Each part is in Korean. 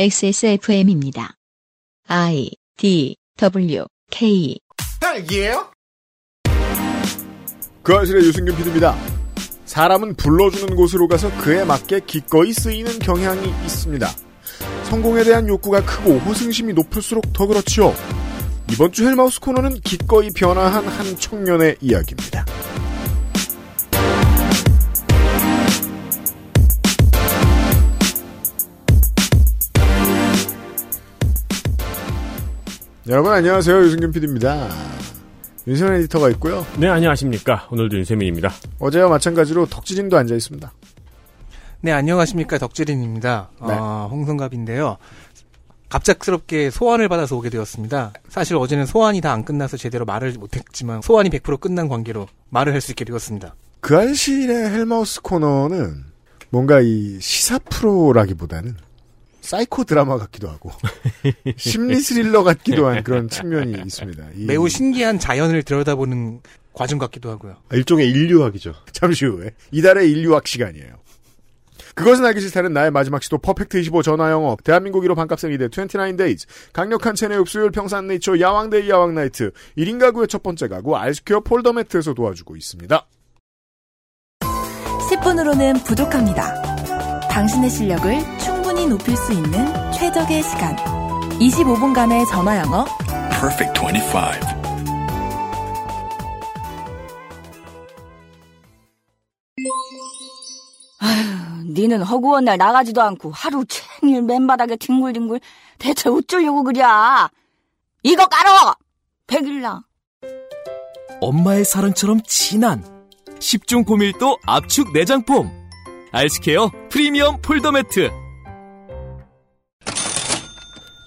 XSFM입니다. I D W K 딸기예요? 그 아실의 유승균 PD입니다. 사람은 불러주는 곳으로 가서 그에 맞게 기꺼이 쓰이는 경향이 있습니다. 성공에 대한 욕구가 크고 호승심이 높을수록 더 그렇지요. 이번 주 헬마우스 코너는 기꺼이 변화한 한 청년의 이야기입니다. 여러분 안녕하세요. 유승균 PD입니다. 윤세민 에디터가 있고요. 네, 안녕하십니까. 오늘도 윤세민입니다. 어제와 마찬가지로 덕지진도 앉아 있습니다. 네, 안녕하십니까. 덕질인입니다. 네. 어, 홍성갑인데요. 갑작스럽게 소환을 받아서 오게 되었습니다. 사실 어제는 소환이 다 안 끝나서 제대로 말을 못했지만 소환이 100% 끝난 관계로 말을 할 수 있게 되었습니다. 그 알실의 헬마우스 코너는 뭔가 이 시사 프로라기보다는 사이코 드라마 같기도 하고 심리 스릴러 같기도 한 그런 측면이 있습니다. 이- 매우 신기한 자연을 들여다보는 과정 같기도 하고요. 일종의 인류학이죠. 잠시 후에 이달의 인류학 시간이에요. 그것은 알기 싫다는 나의 마지막 시도 퍼펙트 25 전화 영어 대한민국 1호 반값 생리대 29days 강력한 체내 흡수율 평산 네이처 야왕데이 야왕나이트 1인 가구의 첫 번째 가구 알스케어 폴더 매트에서 도와주고 있습니다. 10분으로는 부족합니다. 당신의 실력을 충 분히 높일 수 있는 최적의 시간. 25분간의 전화 영어. Perfect 25. 니는 허구한 날 나가지도 않고 하루 종일 맨바닥에 뒹굴뒹굴 대체 어쩌려고 그랴? 이거 깔어! 백일랑. 엄마의 사랑처럼 진한 10중 고밀도 압축 내장폼 알스케어 프리미엄 폴더 매트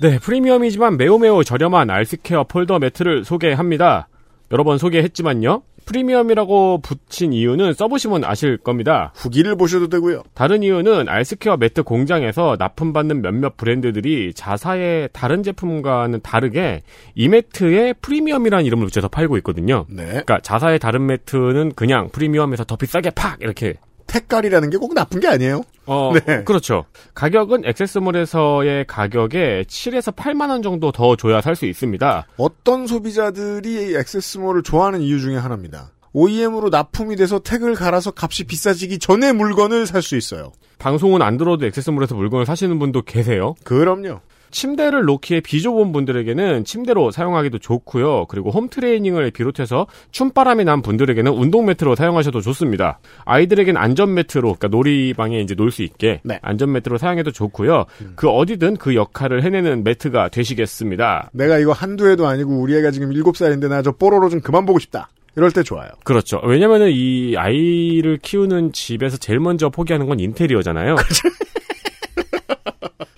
네, 프리미엄이지만 매우 매우 저렴한 알스케어 폴더 매트를 소개합니다. 여러 번 소개했지만요. 프리미엄이라고 붙인 이유는 써보시면 아실 겁니다. 후기를 보셔도 되고요. 다른 이유는 알스케어 매트 공장에서 납품받는 몇몇 브랜드들이 자사의 다른 제품과는 다르게 이 매트에 프리미엄이라는 이름을 붙여서 팔고 있거든요. 네. 그러니까 자사의 다른 매트는 그냥 프리미엄에서 더 비싸게 팍 이렇게 택깔이라는 게 꼭 나쁜 게 아니에요. 어, 네. 그렇죠. 가격은 액세스몰에서의 가격에 7에서 8만 원 정도 더 줘야 살 수 있습니다. 어떤 소비자들이 액세스몰을 좋아하는 이유 중에 하나입니다. OEM으로 납품이 돼서 택을 갈아서 값이 비싸지기 전에 물건을 살 수 있어요. 방송은 안 들어도 액세스몰에서 물건을 사시는 분도 계세요. 그럼요. 침대를 놓기에 비좁은 분들에게는 침대로 사용하기도 좋고요. 그리고 홈 트레이닝을 비롯해서 춤바람이 난 분들에게는 운동 매트로 사용하셔도 좋습니다. 아이들에겐 안전 매트로 그러니까 놀이방에 이제 놀 수 있게 네. 안전 매트로 사용해도 좋고요. 그 어디든 그 역할을 해내는 매트가 되시겠습니다. 내가 이거 한두 해도 아니고 우리 애가 지금 7살인데 나 저 뽀로로 좀 그만 보고 싶다. 이럴 때 좋아요. 그렇죠. 왜냐면은 이 아이를 키우는 집에서 제일 먼저 포기하는 건 인테리어잖아요.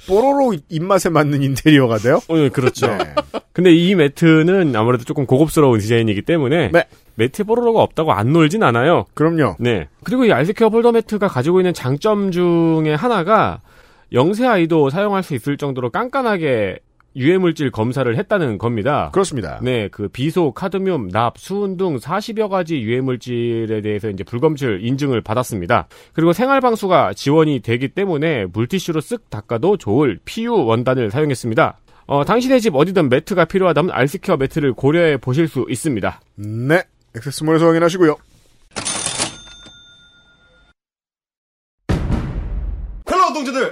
뽀로로 입맛에 맞는 인테리어가 돼요? 어, 그렇죠. 네. 근데 이 매트는 아무래도 조금 고급스러운 디자인이기 때문에 네. 매트 뽀로로가 없다고 안 놀진 않아요. 그럼요. 네. 그리고 이 알스케어 폴더 매트가 가지고 있는 장점 중에 하나가 영세 아이도 사용할 수 있을 정도로 깐깐하게 유해물질 검사를 했다는 겁니다. 그렇습니다. 네, 그 비소, 카드뮴, 납, 수은 등 40여 가지 유해물질에 대해서 이제 불검출 인증을 받았습니다. 그리고 생활 방수가 지원이 되기 때문에 물티슈로 쓱 닦아도 좋을 PU 원단을 사용했습니다. 어, 당신의 집 어디든 매트가 필요하다면 알스케어 매트를 고려해 보실 수 있습니다. 네. 액세스몰에서 확인하시고요.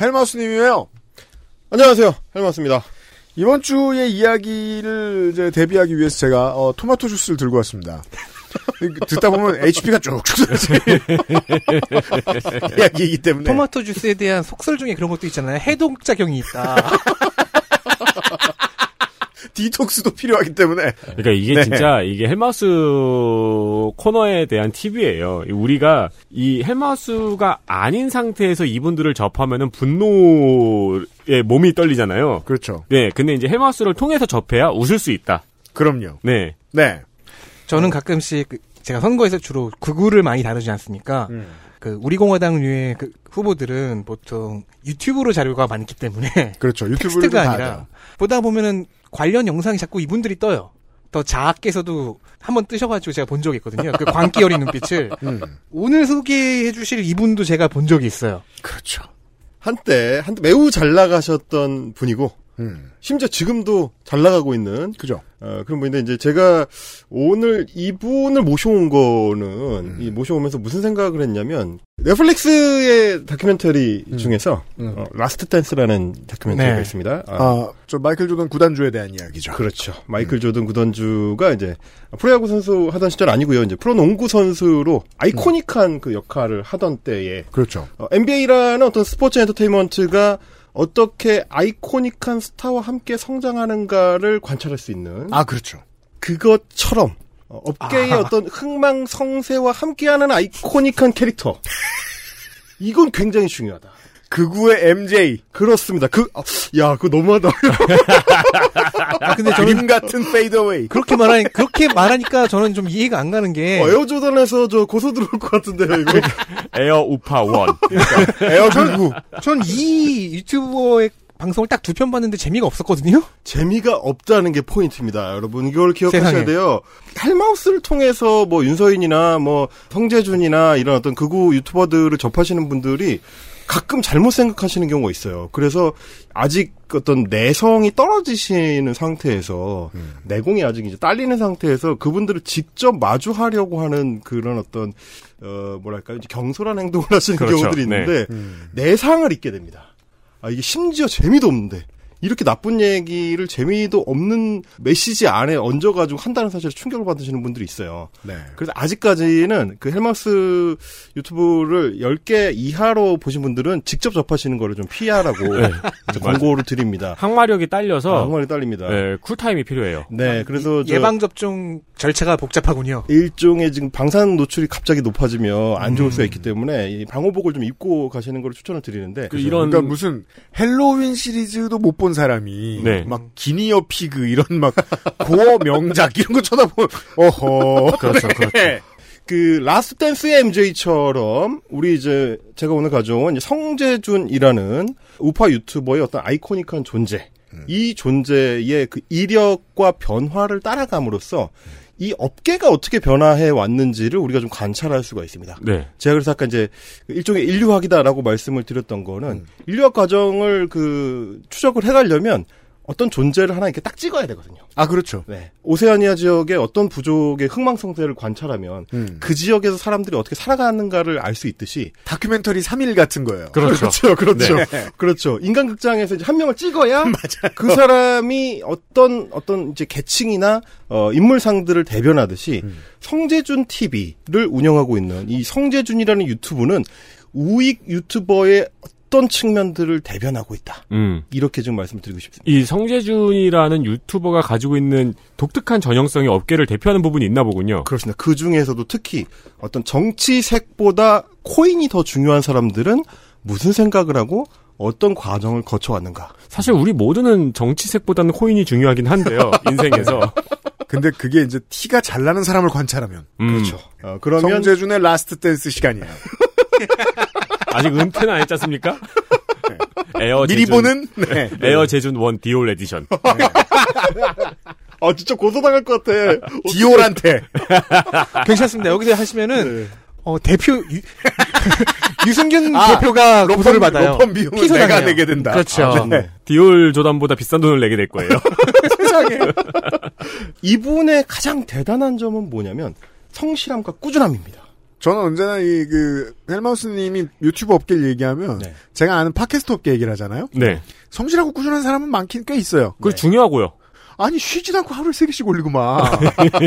헬마우스님이에요. 안녕하세요 헬마우스입니다. 이번 주의 이야기를 이제 대비하기 위해서 제가 어, 토마토 주스를 들고 왔습니다. 듣다 보면 HP가 쭉쭉 이야기이기 때문에 토마토 주스에 대한 속설 중에 그런 것도 있잖아요. 해독작용이 있다. 디톡스도 필요하기 때문에. 그러니까 이게 네. 진짜 이게 헬마우스 코너에 대한 팁이에요. 우리가 이 헬마우스가 아닌 상태에서 이분들을 접하면은 분노에 몸이 떨리잖아요. 그렇죠. 네, 근데 이제 헬마우스를 통해서 접해야 웃을 수 있다. 그럼요. 네. 네. 저는 가끔씩 그- 제가 선거에서 주로 극우를 많이 다루지 않습니까? 음. 그 우리 공화당 류의 그 후보들은 보통 유튜브로 자료가 많기 때문에 그렇죠. 다 아니라. 보다 보면은 관련 영상이 자꾸 이분들이 떠요. 더 자학께서도 한번 뜨셔가지고 제가 본 적이 있거든요. 그 광기 어린 눈빛을 음. 오늘 소개해주실 이분도 제가 본 적이 있어요. 그렇죠. 한때 한때 매우 잘 나가셨던 분이고 음. 심지어 지금도 잘 나가고 있는 그죠. 어, 그런 분인데 이제 제가 오늘 이분을 모셔온 거는 이 모셔오면서 무슨 생각을 했냐면 넷플릭스의 다큐멘터리 중에서 음. 어, Last Dance라는 다큐멘터리가 네. 있습니다. 아, 아, 저 마이클 조던 구단주에 대한 이야기죠. 그렇죠. 마이클 조던 구단주가 이제 프로야구 선수 하던 시절 아니고요. 이제 프로농구 선수로 아이코닉한 그 역할을 하던 때에 그렇죠. NBA라는 어떤 스포츠 엔터테인먼트가 어떻게 아이코닉한 스타와 함께 성장하는가를 관찰할 수 있는 아, 그렇죠. 그것처럼 어, 업계의 어떤 흥망성쇠와 함께하는 아이코닉한 캐릭터. 이건 굉장히 중요하다. 극우의 MJ. 그렇습니다. 그, 아, 야, 그거 너무하다. 아 근데 저는 그림 같은 fadeaway. 그렇게 말하니 그렇게 말하니까 저는 좀 이해가 안 가는 게 어, Air Jordan에서 저 고소 들어올 것 같은데요, 이거. Air 우파 One. 에어 극우. 전이 유튜버의 방송을 딱 두 편 봤는데 재미가 없었거든요. 재미가 없다는 게 포인트입니다, 여러분. 이걸 기억하셔야 세상에. 돼요. 헬마우스를 통해서 뭐 윤서인이나 뭐 성제준이나 이런 어떤 극우 유튜버들을 접하시는 분들이 가끔 잘못 생각하시는 경우가 있어요. 그래서 아직 어떤 내성이 떨어지시는 상태에서 내공이 아직 이제 딸리는 상태에서 그분들을 직접 마주하려고 하는 그런 어떤 어 뭐랄까요 이제 경솔한 행동을 하시는 그렇죠. 경우들이 있는데 음. 내상을 잊게 됩니다. 아, 이게 심지어 재미도 없는데. 이렇게 나쁜 얘기를 재미도 없는 메시지 안에 얹어가지고 한다는 사실에 충격을 받으시는 분들이 있어요. 네. 그래서 아직까지는 그 헬마우스 유튜브를 10개 이하로 보신 분들은 직접 접하시는 거를 좀 피하라고 네. 광고를 드립니다. 항마력이 아, 딸려서 정말 딸립니다. 네, cool time이 필요해요. 네, 그래서 저 예방 접종 절차가 복잡하군요. 일종의 지금 방사능 노출이 갑자기 높아지며 안 좋을 수가 있기 때문에 이 방호복을 좀 입고 가시는 걸 추천을 드리는데 그 이런 그러니까 무슨 Halloween 시리즈도 못본 사람이 네. 막 Guinea Pig 이런 막 고어 명작 이런 거 쳐다보면 어허 그렇죠, 그렇죠. 네. 그 Last Dance의 MJ처럼 우리 이제 제가 오늘 가져온 성제준이라는 우파 유튜버의 어떤 아이코닉한 존재 이 존재의 그 이력과 변화를 따라감으로써 이 업계가 어떻게 변화해 왔는지를 우리가 좀 관찰할 수가 있습니다. 네. 제가 그래서 아까 이제 일종의 인류학이다라고 말씀을 드렸던 거는 인류학 과정을 그 추적을 해가려면 어떤 존재를 하나 이렇게 딱 찍어야 되거든요. 아 그렇죠. 네. 오세아니아 지역의 어떤 부족의 흥망성쇠를 관찰하면 음. 그 지역에서 사람들이 어떻게 살아가는가를 알 수 있듯이 다큐멘터리 3일 같은 거예요. 그렇죠. 그렇죠, 그렇죠, 네. 그렇죠. 인간극장에서 이제 한 명을 찍어야 그 사람이 어떤 어떤 이제 계층이나 어, 인물상들을 대변하듯이 음. 성재준 TV를 운영하고 있는 이 성재준이라는 유튜브는 우익 유튜버의 어떤 측면들을 대변하고 있다. 음. 이렇게 좀 말씀을 드리고 싶습니다. 이 성재준이라는 유튜버가 가지고 있는 독특한 전형성이 업계를 대표하는 부분이 있나 보군요. 그렇습니다. 그 중에서도 특히 어떤 정치색보다 코인이 더 중요한 사람들은 무슨 생각을 하고 어떤 과정을 거쳐왔는가. 사실 우리 모두는 정치색보다는 코인이 중요하긴 한데요. 인생에서. 근데 그게 이제 티가 잘 나는 사람을 관찰하면 음. 그렇죠. 어, 그러면 성제준의 Last Dance 시간이에요. 아직 은퇴는 안 했지 않습니까? 에어 미리 제준, 보는 네. Air 제준 One Dior Edition. 아 진짜 고소당할 것 같아. 디올한테 괜찮습니다. 여기서 하시면은 네. 어, 대표 유, 유승균 아, 대표가 고소를 받아요. 로펌 비용은 피소잖아요. 내가 내게 된다. 그렇죠. 아, 네. 디올 조단보다 비싼 돈을 내게 될 거예요. 세상에. 이분의 가장 대단한 점은 뭐냐면 성실함과 꾸준함입니다. 저는 언제나 이 그 헬마우스님이 유튜브 업계를 얘기하면 네. 제가 아는 팟캐스트 업계 얘기를 하잖아요. 네. 성실하고 꾸준한 사람은 많긴 꽤 있어요. 그게 중요하고요. 아니 쉬지도 않고 하루에 세 개씩 올리고 막.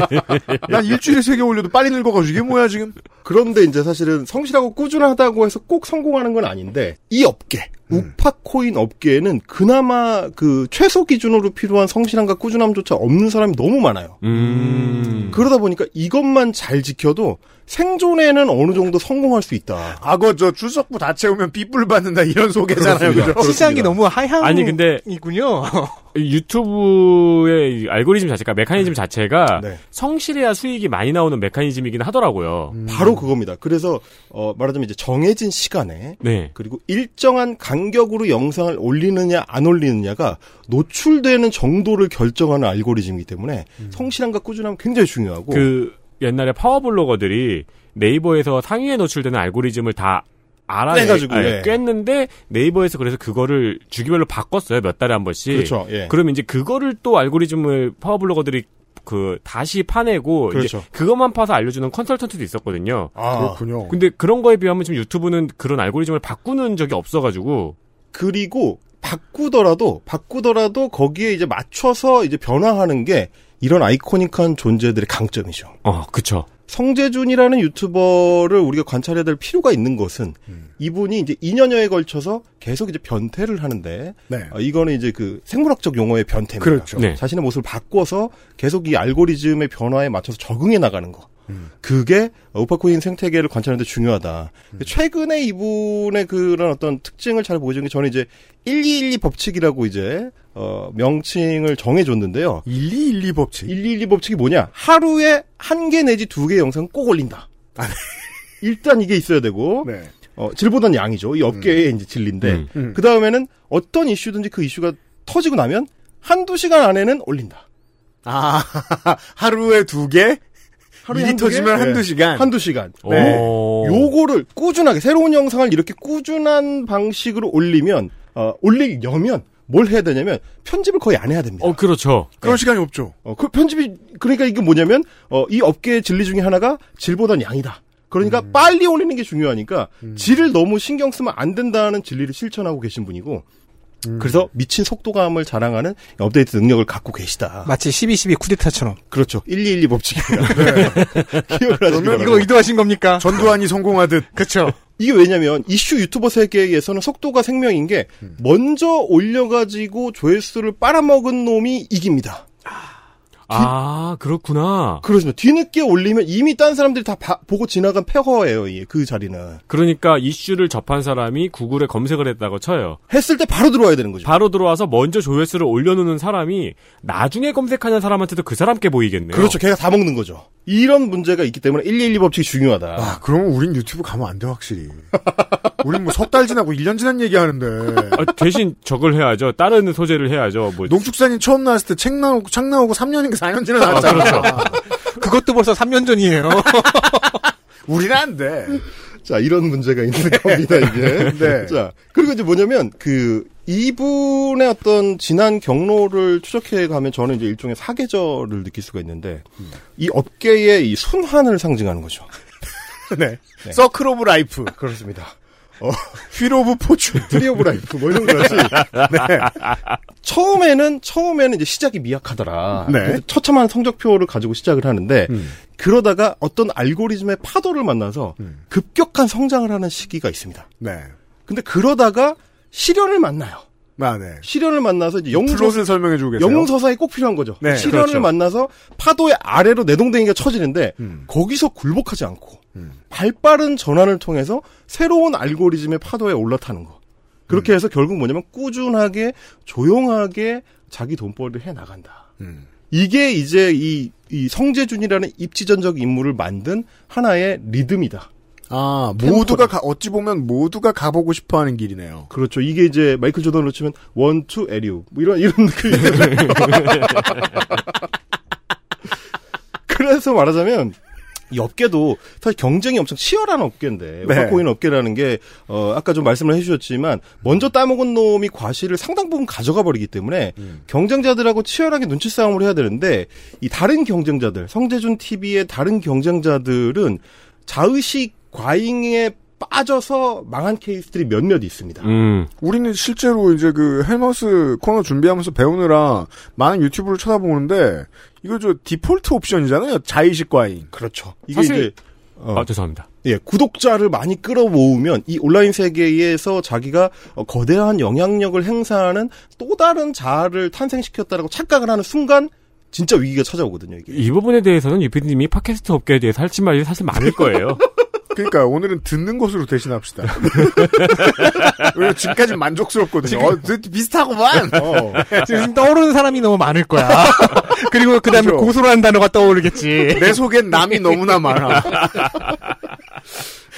난 일주일에 세 개 올려도 빨리 늙어가지고 이게 뭐야 지금? 그런데 이제 사실은 성실하고 꾸준하다고 해서 꼭 성공하는 건 아닌데 이 업계 우파 코인 업계에는 그나마 그 최소 기준으로 필요한 성실함과 꾸준함조차 없는 사람이 너무 많아요. 음. 그러다 보니까 이것만 잘 지켜도 생존에는 어느 정도 성공할 수 있다. 악어 저 출석부 다 채우면 삐뿔 받는다 이런 소개잖아요. 그죠? 시장이 너무 하향. 아니, 근데- 이군요. 유튜브의 이 알고리즘 자체가 메커니즘 자체가 네. 성실해야 수익이 많이 나오는 메커니즘이긴 하더라고요. 바로 그겁니다. 그래서 어 말하자면 이제 정해진 시간에 네. 그리고 일정한 간격으로 영상을 올리느냐 안 올리느냐가 노출되는 정도를 결정하는 알고리즘이기 때문에 성실함과 꾸준함은 굉장히 중요하고 그 옛날에 파워블로거들이 네이버에서 상위에 노출되는 알고리즘을 다 알아내 꿰가지고, 아니, 예. 꿰는데 네이버에서 그래서 그거를 주기별로 바꿨어요 몇 달에 한 번씩. 그렇죠. 예. 그러면 이제 그거를 또 알고리즘을 파워블로거들이 그 다시 파내고 그렇죠. 이제 그것만 파서 알려주는 컨설턴트도 있었거든요. 아, 그렇군요. 근데 그런 거에 비하면 지금 유튜브는 그런 알고리즘을 바꾸는 적이 없어가지고 그리고 바꾸더라도 바꾸더라도 거기에 이제 맞춰서 이제 변화하는 게 이런 아이코닉한 존재들의 강점이죠. 어 그쵸. 성재준이라는 유튜버를 우리가 관찰해야 될 필요가 있는 것은 이분이 이제 2년여에 걸쳐서 계속 이제 변태를 하는데 네. 어, 이거는 이제 그 생물학적 용어의 변태입니다. 그렇죠. 네. 자신의 모습을 바꿔서 계속 이 알고리즘의 변화에 맞춰서 적응해 나가는 거. 그게 우파코인 생태계를 관찰하는데 중요하다. 최근에 이분의 그런 어떤 특징을 잘 보여준 게 저는 이제 1212 법칙이라고 이제 어 명칭을 정해줬는데요. 1212 법칙. 1212 법칙이 뭐냐? 하루에 한 개 내지 두 개 영상 꼭 올린다. 일단 이게 있어야 되고 네. 어, 질보단 양이죠. 이 업계의 이제 진리인데 음. 음. 그 다음에는 어떤 이슈든지 그 이슈가 터지고 나면 한두 시간 안에는 올린다. 아 하루에 두 개. 하루에 일이? 터지면 네. 한두 시간. 한두 시간. 네. 오. 요거를 꾸준하게 새로운 영상을 이렇게 꾸준한 방식으로 올리면 어, 올리려면 뭘 해야 되냐면 편집을 거의 안 해야 됩니다. 어 그렇죠. 그럴 시간이 없죠. 어, 그 편집이 그러니까 이게 뭐냐면 어, 이 업계의 진리 중에 하나가 질보단 양이다. 그러니까 빨리 올리는 게 중요하니까 질을 너무 신경 쓰면 안 된다는 진리를 실천하고 계신 분이고 그래서 미친 속도감을 자랑하는 업데이트 능력을 갖고 계시다. 마치 12.12 쿠데타처럼. 그렇죠. 1212 법칙입니다. 기억을 하시기 이거. 의도하신 겁니까? 전두환이 성공하듯. 그쵸. 이게 왜냐면 이슈 유튜버 세계에서는 속도가 생명인 게 먼저 올려가지고 조회수를 빨아먹은 놈이 이깁니다. 아 그렇구나. 그렇습니다. 뒤늦게 올리면 이미 딴 사람들이 다 봐- 보고 지나간 폐허예요. 이게 그 자리는 그러니까 이슈를 접한 사람이 구글에 검색을 했다고 쳐요. 했을 때 바로 들어와야 되는 거죠. 바로 들어와서 먼저 조회수를 올려놓는 사람이 나중에 검색하는 사람한테도 그 사람께 보이겠네요. 그렇죠. 걔가 다 먹는 거죠. 이런 문제가 있기 때문에 112 법칙이 중요하다. 아, 그러면 우린 유튜브 가면 안 돼, 확실히. 우린 뭐 석 달 지나고 1년 지난 얘기하는데. 아, 대신 저걸 해야죠. 다른 소재를 해야죠. 뭐 농축산인 처음 나왔을 때 책 나오고, 창 나오고 3년인가 4년 지나갔잖아. 그렇죠. 그것도 벌써 3년 전이에요. 우리는 안 돼. 자, 이런 문제가 있는 겁니다, 이게. 네. 자, 그리고 이제 뭐냐면, 그, 이분의 어떤 지난 경로를 추적해 가면 저는 이제 일종의 사계절을 느낄 수가 있는데, 이 업계의 이 순환을 상징하는 거죠. 네. Circle of Life. 그렇습니다. Wheel of Fortune. Tree of Life, 뭐 이런 거지. 네. 처음에는, 처음에는 이제 시작이 미약하더라. 네. 처참한 성적표를 가지고 시작을 하는데, 음. 그러다가 어떤 알고리즘의 파도를 만나서 음. 급격한 성장을 하는 시기가 있습니다. 네. 근데 그러다가 시련을 만나요. 아, 네. 시련을 만나서 이제 영웅 플롯을 설명해 주고 계세요. 영웅 서사에 꼭 필요한 거죠. 네, 시련을 그렇죠. 만나서 파도의 아래로 내동댕이가 쳐지는데 음. 거기서 굴복하지 않고 음. 발빠른 전환을 통해서 새로운 알고리즘의 파도에 올라타는 거. 음. 그렇게 해서 결국 뭐냐면 꾸준하게 조용하게 자기 돈벌이를 해 나간다. 음. 이게 이제 이, 이 성제준이라는 입지전적 인물을 만든 하나의 리듬이다. 아. 모두가 가, 어찌 보면 모두가 가보고 싶어 하는 길이네요. 그렇죠. 이게 이제 마이클 조던으로 치면 one, two, alley-oop. 뭐 이런, 이런 느낌이 그래서 말하자면, 이 업계도 사실 경쟁이 엄청 치열한 업계인데, 네. 우파코인 업계라는 게, 어, 아까 좀 말씀을 해주셨지만, 먼저 따먹은 놈이 과실을 상당 부분 가져가 버리기 때문에, 경쟁자들하고 치열하게 눈치 싸움을 해야 되는데, 이 다른 경쟁자들, 성재준 TV의 다른 경쟁자들은 자의식 과잉에 빠져서 망한 케이스들이 몇몇 있습니다. 음. 우리는 실제로 이제 그 헬마우스 코너 준비하면서 배우느라 많은 유튜브를 쳐다보는데 이거 저 디폴트 옵션이잖아요. 자의식 과잉. 그렇죠. 이게 사실- 이제 어, 아, 죄송합니다. 예, 구독자를 많이 끌어모으면 이 온라인 세계에서 자기가 어, 거대한 영향력을 행사하는 또 다른 자아를 탄생시켰다라고 착각을 하는 순간 진짜 위기가 찾아오거든요, 이게. 이 부분에 대해서는 유피디님이 팟캐스트 업계에 대해서 할지 말이 사실 많을 거예요. 그러니까 오늘은 듣는 것으로 대신합시다. 왜냐면 지금까지 만족스럽거든요. 어, 드- 비슷하고만. 어. 지금 떠오르는 사람이 너무 많을 거야. 그리고 그 다음에. 고소라는 단어가 떠오르겠지. 내 속엔 남이 너무나 많아.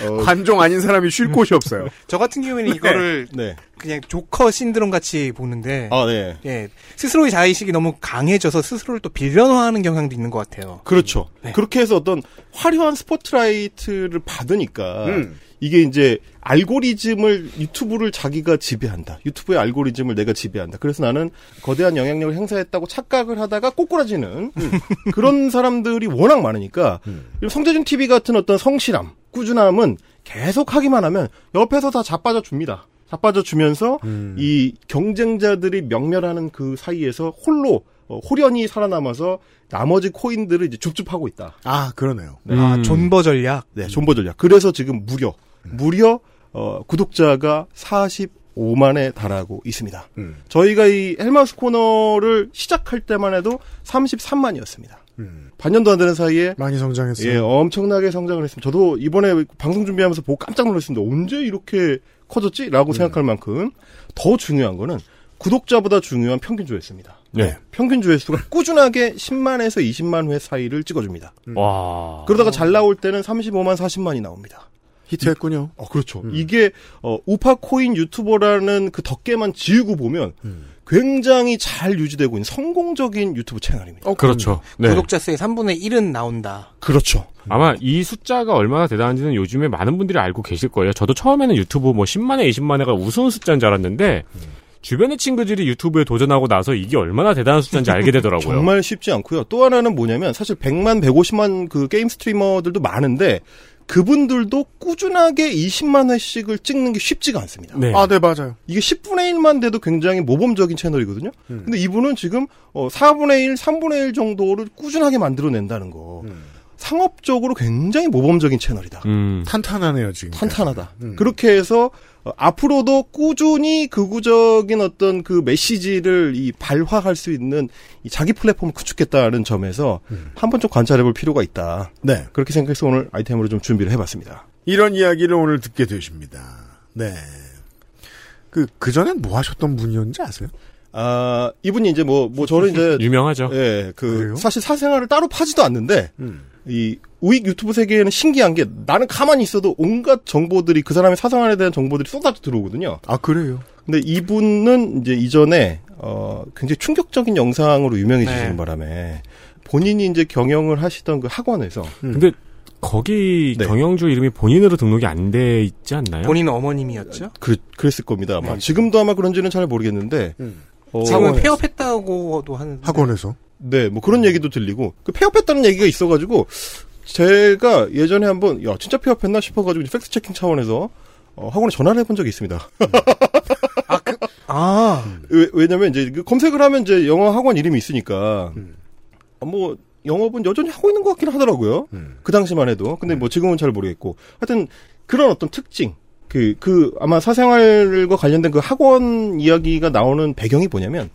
어, 관종 아닌 사람이 쉴 곳이 없어요. 저 같은 경우에는 이거를 네. 그냥 조커 신드롬 같이 보는데, 아, 네. 예, 스스로의 자의식이 너무 강해져서 스스로를 또 빌런화하는 경향도 있는 것 같아요. 그렇죠. 네. 그렇게 해서 어떤 화려한 스포트라이트를 받으니까 음. 이게 이제 알고리즘을 유튜브를 자기가 지배한다. 유튜브의 알고리즘을 내가 지배한다. 그래서 나는 거대한 영향력을 행사했다고 착각을 하다가 꼬꾸라지는 그런 사람들이 워낙 많으니까 이 성제준 TV 같은 어떤 성실함, 꾸준함은 계속 하기만 하면 옆에서 다 자빠져 줍니다. 자빠져 주면서 이 경쟁자들이 명멸하는 그 사이에서 홀로 어, 홀연히 살아남아서 나머지 코인들을 이제 줍줍하고 있다. 아, 그러네요. 아, 음. 존버 전략. 네, 존버 전략. 그래서 지금 무려 무려 어, 구독자가 45만에 달하고 있습니다. 음. 저희가 이 헬마우스 코너를 시작할 때만 해도 33만이었습니다. 음. 반년도 안 되는 사이에 많이 성장했어요. 예, 엄청나게 성장을 했습니다. 저도 이번에 방송 준비하면서 보고 깜짝 놀랐습니다. 언제 이렇게 커졌지? 음. 라고 생각할 만큼 더 중요한 거는 구독자보다 중요한 평균 조회수입니다. 네. 평균 조회수가 꾸준하게 10만에서 20만 회 사이를 찍어줍니다. 와. 그러다가 잘 나올 때는 35만, 40만이 나옵니다. 히트했군요. 어, 그렇죠. 이게, 어, 우파 코인 유튜버라는 그 덕계만 지우고 보면 굉장히 잘 유지되고 있는 성공적인 유튜브 채널입니다. 그렇죠. 네. 구독자 수의 3분의 1은 나온다. 그렇죠. 아마 이 숫자가 얼마나 대단한지는 요즘에 많은 분들이 알고 계실 거예요. 저도 처음에는 유튜브 뭐 10만회, 20만회가 우스운 숫자인 줄 알았는데 주변의 친구들이 유튜브에 도전하고 나서 이게 얼마나 대단한 숫자인지 알게 되더라고요. 정말 쉽지 않고요. 또 하나는 뭐냐면 사실 100만, 150만 그 게임 스트리머들도 많은데 그분들도 꾸준하게 20만 회씩을 찍는 게 쉽지가 않습니다. 네. 아, 네, 맞아요. 이게 10분의 1만 돼도 굉장히 모범적인 채널이거든요. 음. 근데 이분은 지금 어 4분의 1, 3분의 1 정도를 꾸준하게 만들어낸다는 거. 음. 상업적으로 굉장히 모범적인 채널이다. 음. 탄탄하네요, 지금. 탄탄하다. 음. 그렇게 해서 어, 앞으로도 꾸준히 극우적인 어떤 그 메시지를 이 발화할 수 있는 이 자기 플랫폼을 구축했다는 점에서 음. 한번 좀 관찰해 볼 필요가 있다. 네. 그렇게 생각해서 오늘 아이템으로 좀 준비를 해봤습니다. 이런 이야기를 오늘 듣게 되십니다. 네. 그, 그전엔 뭐 하셨던 분이었는지 아세요? 아, 이분이 이제 뭐, 뭐 저는 이제 유명하죠. 예, 그 그래요? 사실 사생활을 따로 파지도 않는데 음. 이 우익 유튜브 세계에는 신기한 게 나는 가만히 있어도 온갖 정보들이 그 사람의 사생활에 대한 정보들이 쏟아져 들어오거든요. 아, 그래요? 근데 이분은 이제 이전에 어 굉장히 충격적인 영상으로 유명해지시는 네. 바람에 본인이 이제 경영을 하시던 그 학원에서 근데 거기 네. 경영주 이름이 본인으로 등록이 안 돼 있지 않나요? 본인 어머님이었죠? 그, 그랬을 겁니다. 아마 네. 지금도 아마 그런지는 잘 모르겠는데 음. 어, 지금은 폐업했다고도 하는. 학원에서. 네, 뭐 그런 얘기도 들리고 그 폐업했다는 얘기가 있어가지고 제가 예전에 한번 야 진짜 폐업했나 싶어가지고 이제 팩트 체킹 차원에서 어, 학원에 전화를 해본 적이 있습니다. 아, 그, 아. 왜, 왜냐면 이제 그 검색을 하면 이제 영어 학원 이름이 있으니까 음. 어, 뭐 영업은 여전히 하고 있는 것 같긴 하더라고요. 음. 그 당시만 해도. 근데 뭐 지금은 잘 모르겠고. 하여튼 그런 어떤 특징. 그, 그, 아마 사생활과 관련된 그 학원 이야기가 나오는 배경이 뭐냐면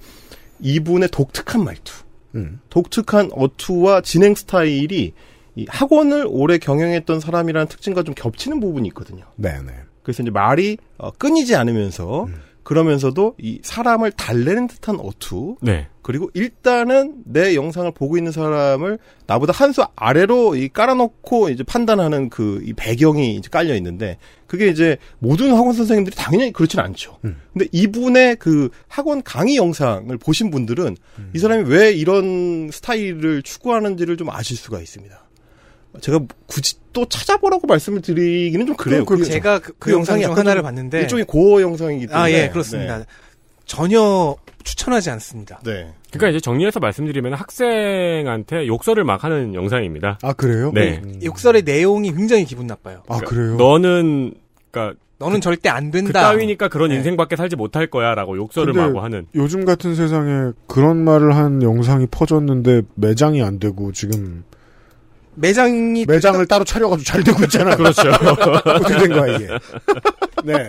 이분의 독특한 말투. 음. 독특한 어투와 진행 스타일이 이 학원을 오래 경영했던 사람이라는 특징과 좀 겹치는 부분이 있거든요. 네 네. 그래서 이제 말이 어, 끊이지 않으면서 그러면서도 이 사람을 달래는 듯한 어투 네. 그리고 일단은 내 영상을 보고 있는 사람을 나보다 한 수 아래로 이 깔아놓고 이제 판단하는 그 이 배경이 이제 깔려 있는데 그게 이제 모든 학원 선생님들이 당연히 그렇지는 않죠. 음. 근데 이분의 그 학원 강의 영상을 보신 분들은 이 사람이 왜 이런 스타일을 추구하는지를 좀 아실 수가 있습니다. 제가 굳이 또 찾아보라고 말씀을 드리기는 좀 그래요. 그럼 그 제가 그, 그그 영상 중 하나를 좀 봤는데. 일종의 고어 영상이기 때문에 아, 예, 그렇습니다. 전혀 추천하지 않습니다. 네. 네. 그러니까 이제 정리해서 말씀드리면 학생한테 욕설을 막 하는 영상입니다. 아, 그래요? 네. 음. 욕설의 내용이 굉장히 기분 나빠요. 아, 그래요? 너는 그러니까 너는 절대 안 된다. 그 따위니까 그런 네. 인생밖에 살지 못할 거야라고 욕설을 근데 마구 하는. 요즘 같은 세상에 그런 말을 한 영상이 퍼졌는데 매장이 안 되고 지금 매장이 매장을 따로 차려가지고 잘 되고 있잖아요. 그렇죠. 어떻게 된 거야 이게? 네,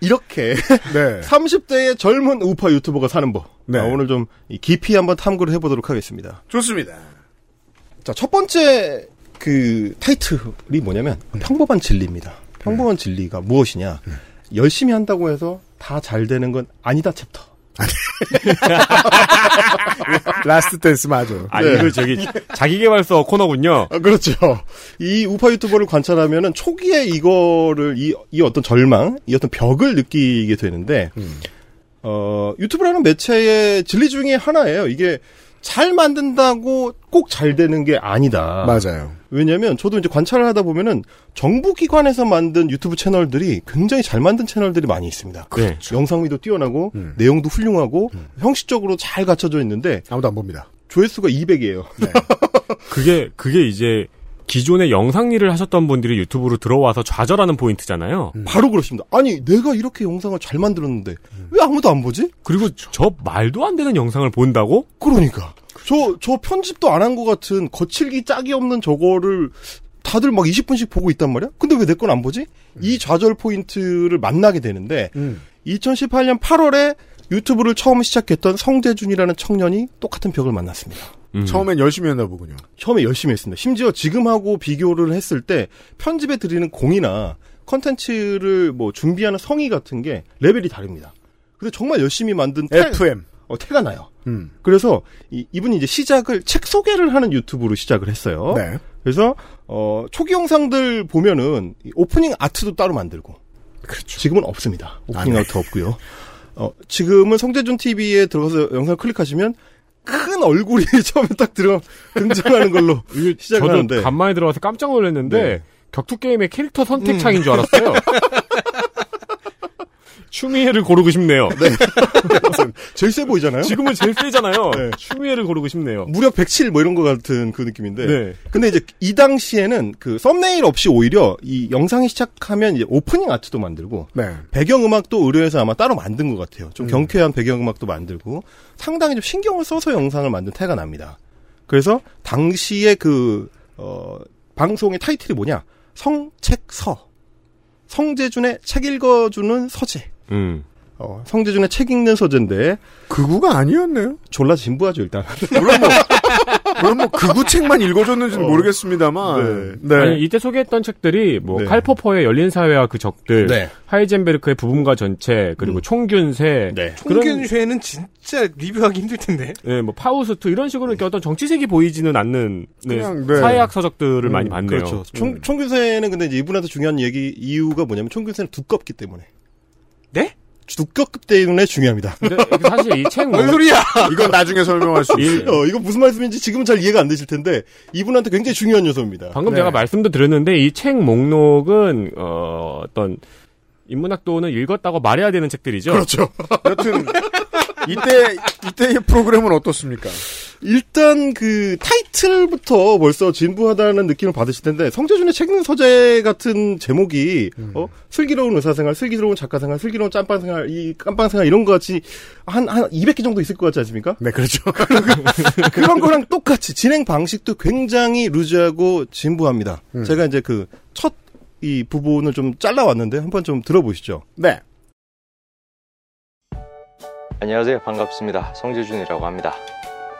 이렇게 네. 30대의 젊은 우파 유튜버가 사는 법. 네. 아, 오늘 좀이 깊이 한번 탐구를 해보도록 하겠습니다. 좋습니다. 자, 첫 번째 그 타이틀이 뭐냐면 평범한 진리입니다. 평범한 진리가 무엇이냐? 열심히 한다고 해서 다 잘 되는 건 아니다 챕터. Last Dance 맞아. 아, 네. 이거 저기 자기개발서 코너군요. 아, 그렇죠. 이 우파 유튜버를 관찰하면은 초기에 이거를 이, 이 어떤 절망, 이 어떤 벽을 느끼게 되는데 어, 유튜브라는 매체의 진리 중에 하나예요. 이게 잘 만든다고 꼭 잘 되는 게 아니다. 맞아요. 왜냐면 저도 이제 관찰을 하다 보면은 정부 기관에서 만든 유튜브 채널들이 굉장히 잘 만든 채널들이 많이 있습니다. 네. 영상미도 뛰어나고 음. 내용도 훌륭하고 형식적으로 잘 갖춰져 있는데 아무도 안 봅니다. 조회수가 200이에요. 그게 그게 이제 기존에 영상 일을 하셨던 분들이 유튜브로 들어와서 좌절하는 포인트잖아요. 바로 그렇습니다. 아니 내가 이렇게 영상을 잘 만들었는데 음. 왜 아무도 안 보지? 그리고 저 말도 안 되는 영상을 본다고? 그러니까 저저 편집도 안 한 것 같은 거칠기 짝이 없는 저거를 다들 막 20분씩 보고 있단 말이야. 근데 왜 내 건 안 보지? 이 좌절 포인트를 만나게 되는데 음. 2018년 8월에 유튜브를 처음 시작했던 성제준이라는 청년이 똑같은 벽을 만났습니다. 음. 처음엔 열심히 했나 보군요. 처음에 열심히 했습니다. 심지어 지금하고 비교를 했을 때 편집에 들이는 공이나 컨텐츠를 뭐 준비하는 성의 같은 게 레벨이 다릅니다. 근데 정말 열심히 만든 태, FM. 어, 태가 나요. 음. 그래서 이, 이분이 이제 시작을 책 소개를 하는 유튜브로 시작을 했어요. 네. 그래서 어, 초기 영상들 보면은 이 오프닝 아트도 따로 만들고. 그렇죠. 지금은 없습니다. 오프닝 아, 네. 아트 없고요. 어, 지금은 성재준 TV에 들어가서 영상 클릭하시면 큰 얼굴이 처음에 딱 들어 등장하는 걸로 시작을 저도 하는데 간만에 들어와서 깜짝 놀랐는데 네. 격투 게임의 캐릭터 선택 창인 줄 알았어요. 추미애를 고르고 싶네요. 제일 세 보이잖아요. 지금은 제일 세잖아요. 네. 추미애를 고르고 싶네요. 무려 107 뭐 이런 거 같은 그 느낌인데. 네. 근데 이제 이 당시에는 그 썸네일 없이 오히려 이 영상이 시작하면 이제 오프닝 아트도 만들고 네. 배경 음악도 의뢰해서 아마 따로 만든 것 같아요. 좀 음. 경쾌한 배경 음악도 만들고 상당히 좀 신경을 써서 영상을 만든 태가 납니다. 그래서 당시에 그, 어, 방송의 타이틀이 뭐냐? 성책서. 성제준의 책 읽어주는 서재. 음. 어, 성제준의 책 읽는 서재인데, 극우가 아니었네요. 졸라 진부하죠, 일단. 물론 뭐, 물론 뭐 극우 책만 읽어줬는지는 모르겠습니다만. 네. 아니, 이때 소개했던 책들이 뭐 네. 칼 포퍼의 열린 사회와 그 적들, 네. 하이젠베르크의 부분과 전체, 그리고 음. 총균쇠, 네. 그런 총균쇠는 진짜 리뷰하기 힘들 텐데. 네, 뭐 파우스트 이런 식으로 이렇게 어떤 정치색이 보이지는 않는 네, 그냥, 네. 사회학 서적들을 많이 봤네요. 그렇죠. 총, 총균세는 근데 이제 이분한테 중요한 얘기, 이유가 뭐냐면 총균세는 두껍기 때문에. 네? 두껍기 때문에 중요합니다. 근데 사실 이책 뭔 소리야? 이건 나중에 설명할 수 있어요. 어, 이거 무슨 말씀인지 지금은 잘 이해가 안 되실 텐데, 이분한테 굉장히 중요한 요소입니다. 방금 네. 제가 말씀도 드렸는데 이 책 목록은 어, 어떤 인문학도는 읽었다고 말해야 되는 책들이죠. 그렇죠. 여튼 이때 이때의 프로그램은 어떻습니까? 일단 그 타이틀부터 벌써 진부하다는 느낌을 받으실 텐데 성재준의 책 읽는 서재 같은 제목이 어 슬기로운 의사생활, 슬기로운 작가생활, 슬기로운 짬빵생활, 이 깜빵생활 이런 거 같이 한 한 200개 정도 있을 것 같지 않습니까? 네, 그렇죠. 그런 거랑 똑같이 진행 방식도 굉장히 루즈하고 진부합니다. 음. 제가 이제 그 첫 이 부분을 좀 잘라왔는데 한번 좀 들어보시죠. 네. 안녕하세요. 반갑습니다. 성재준이라고 합니다.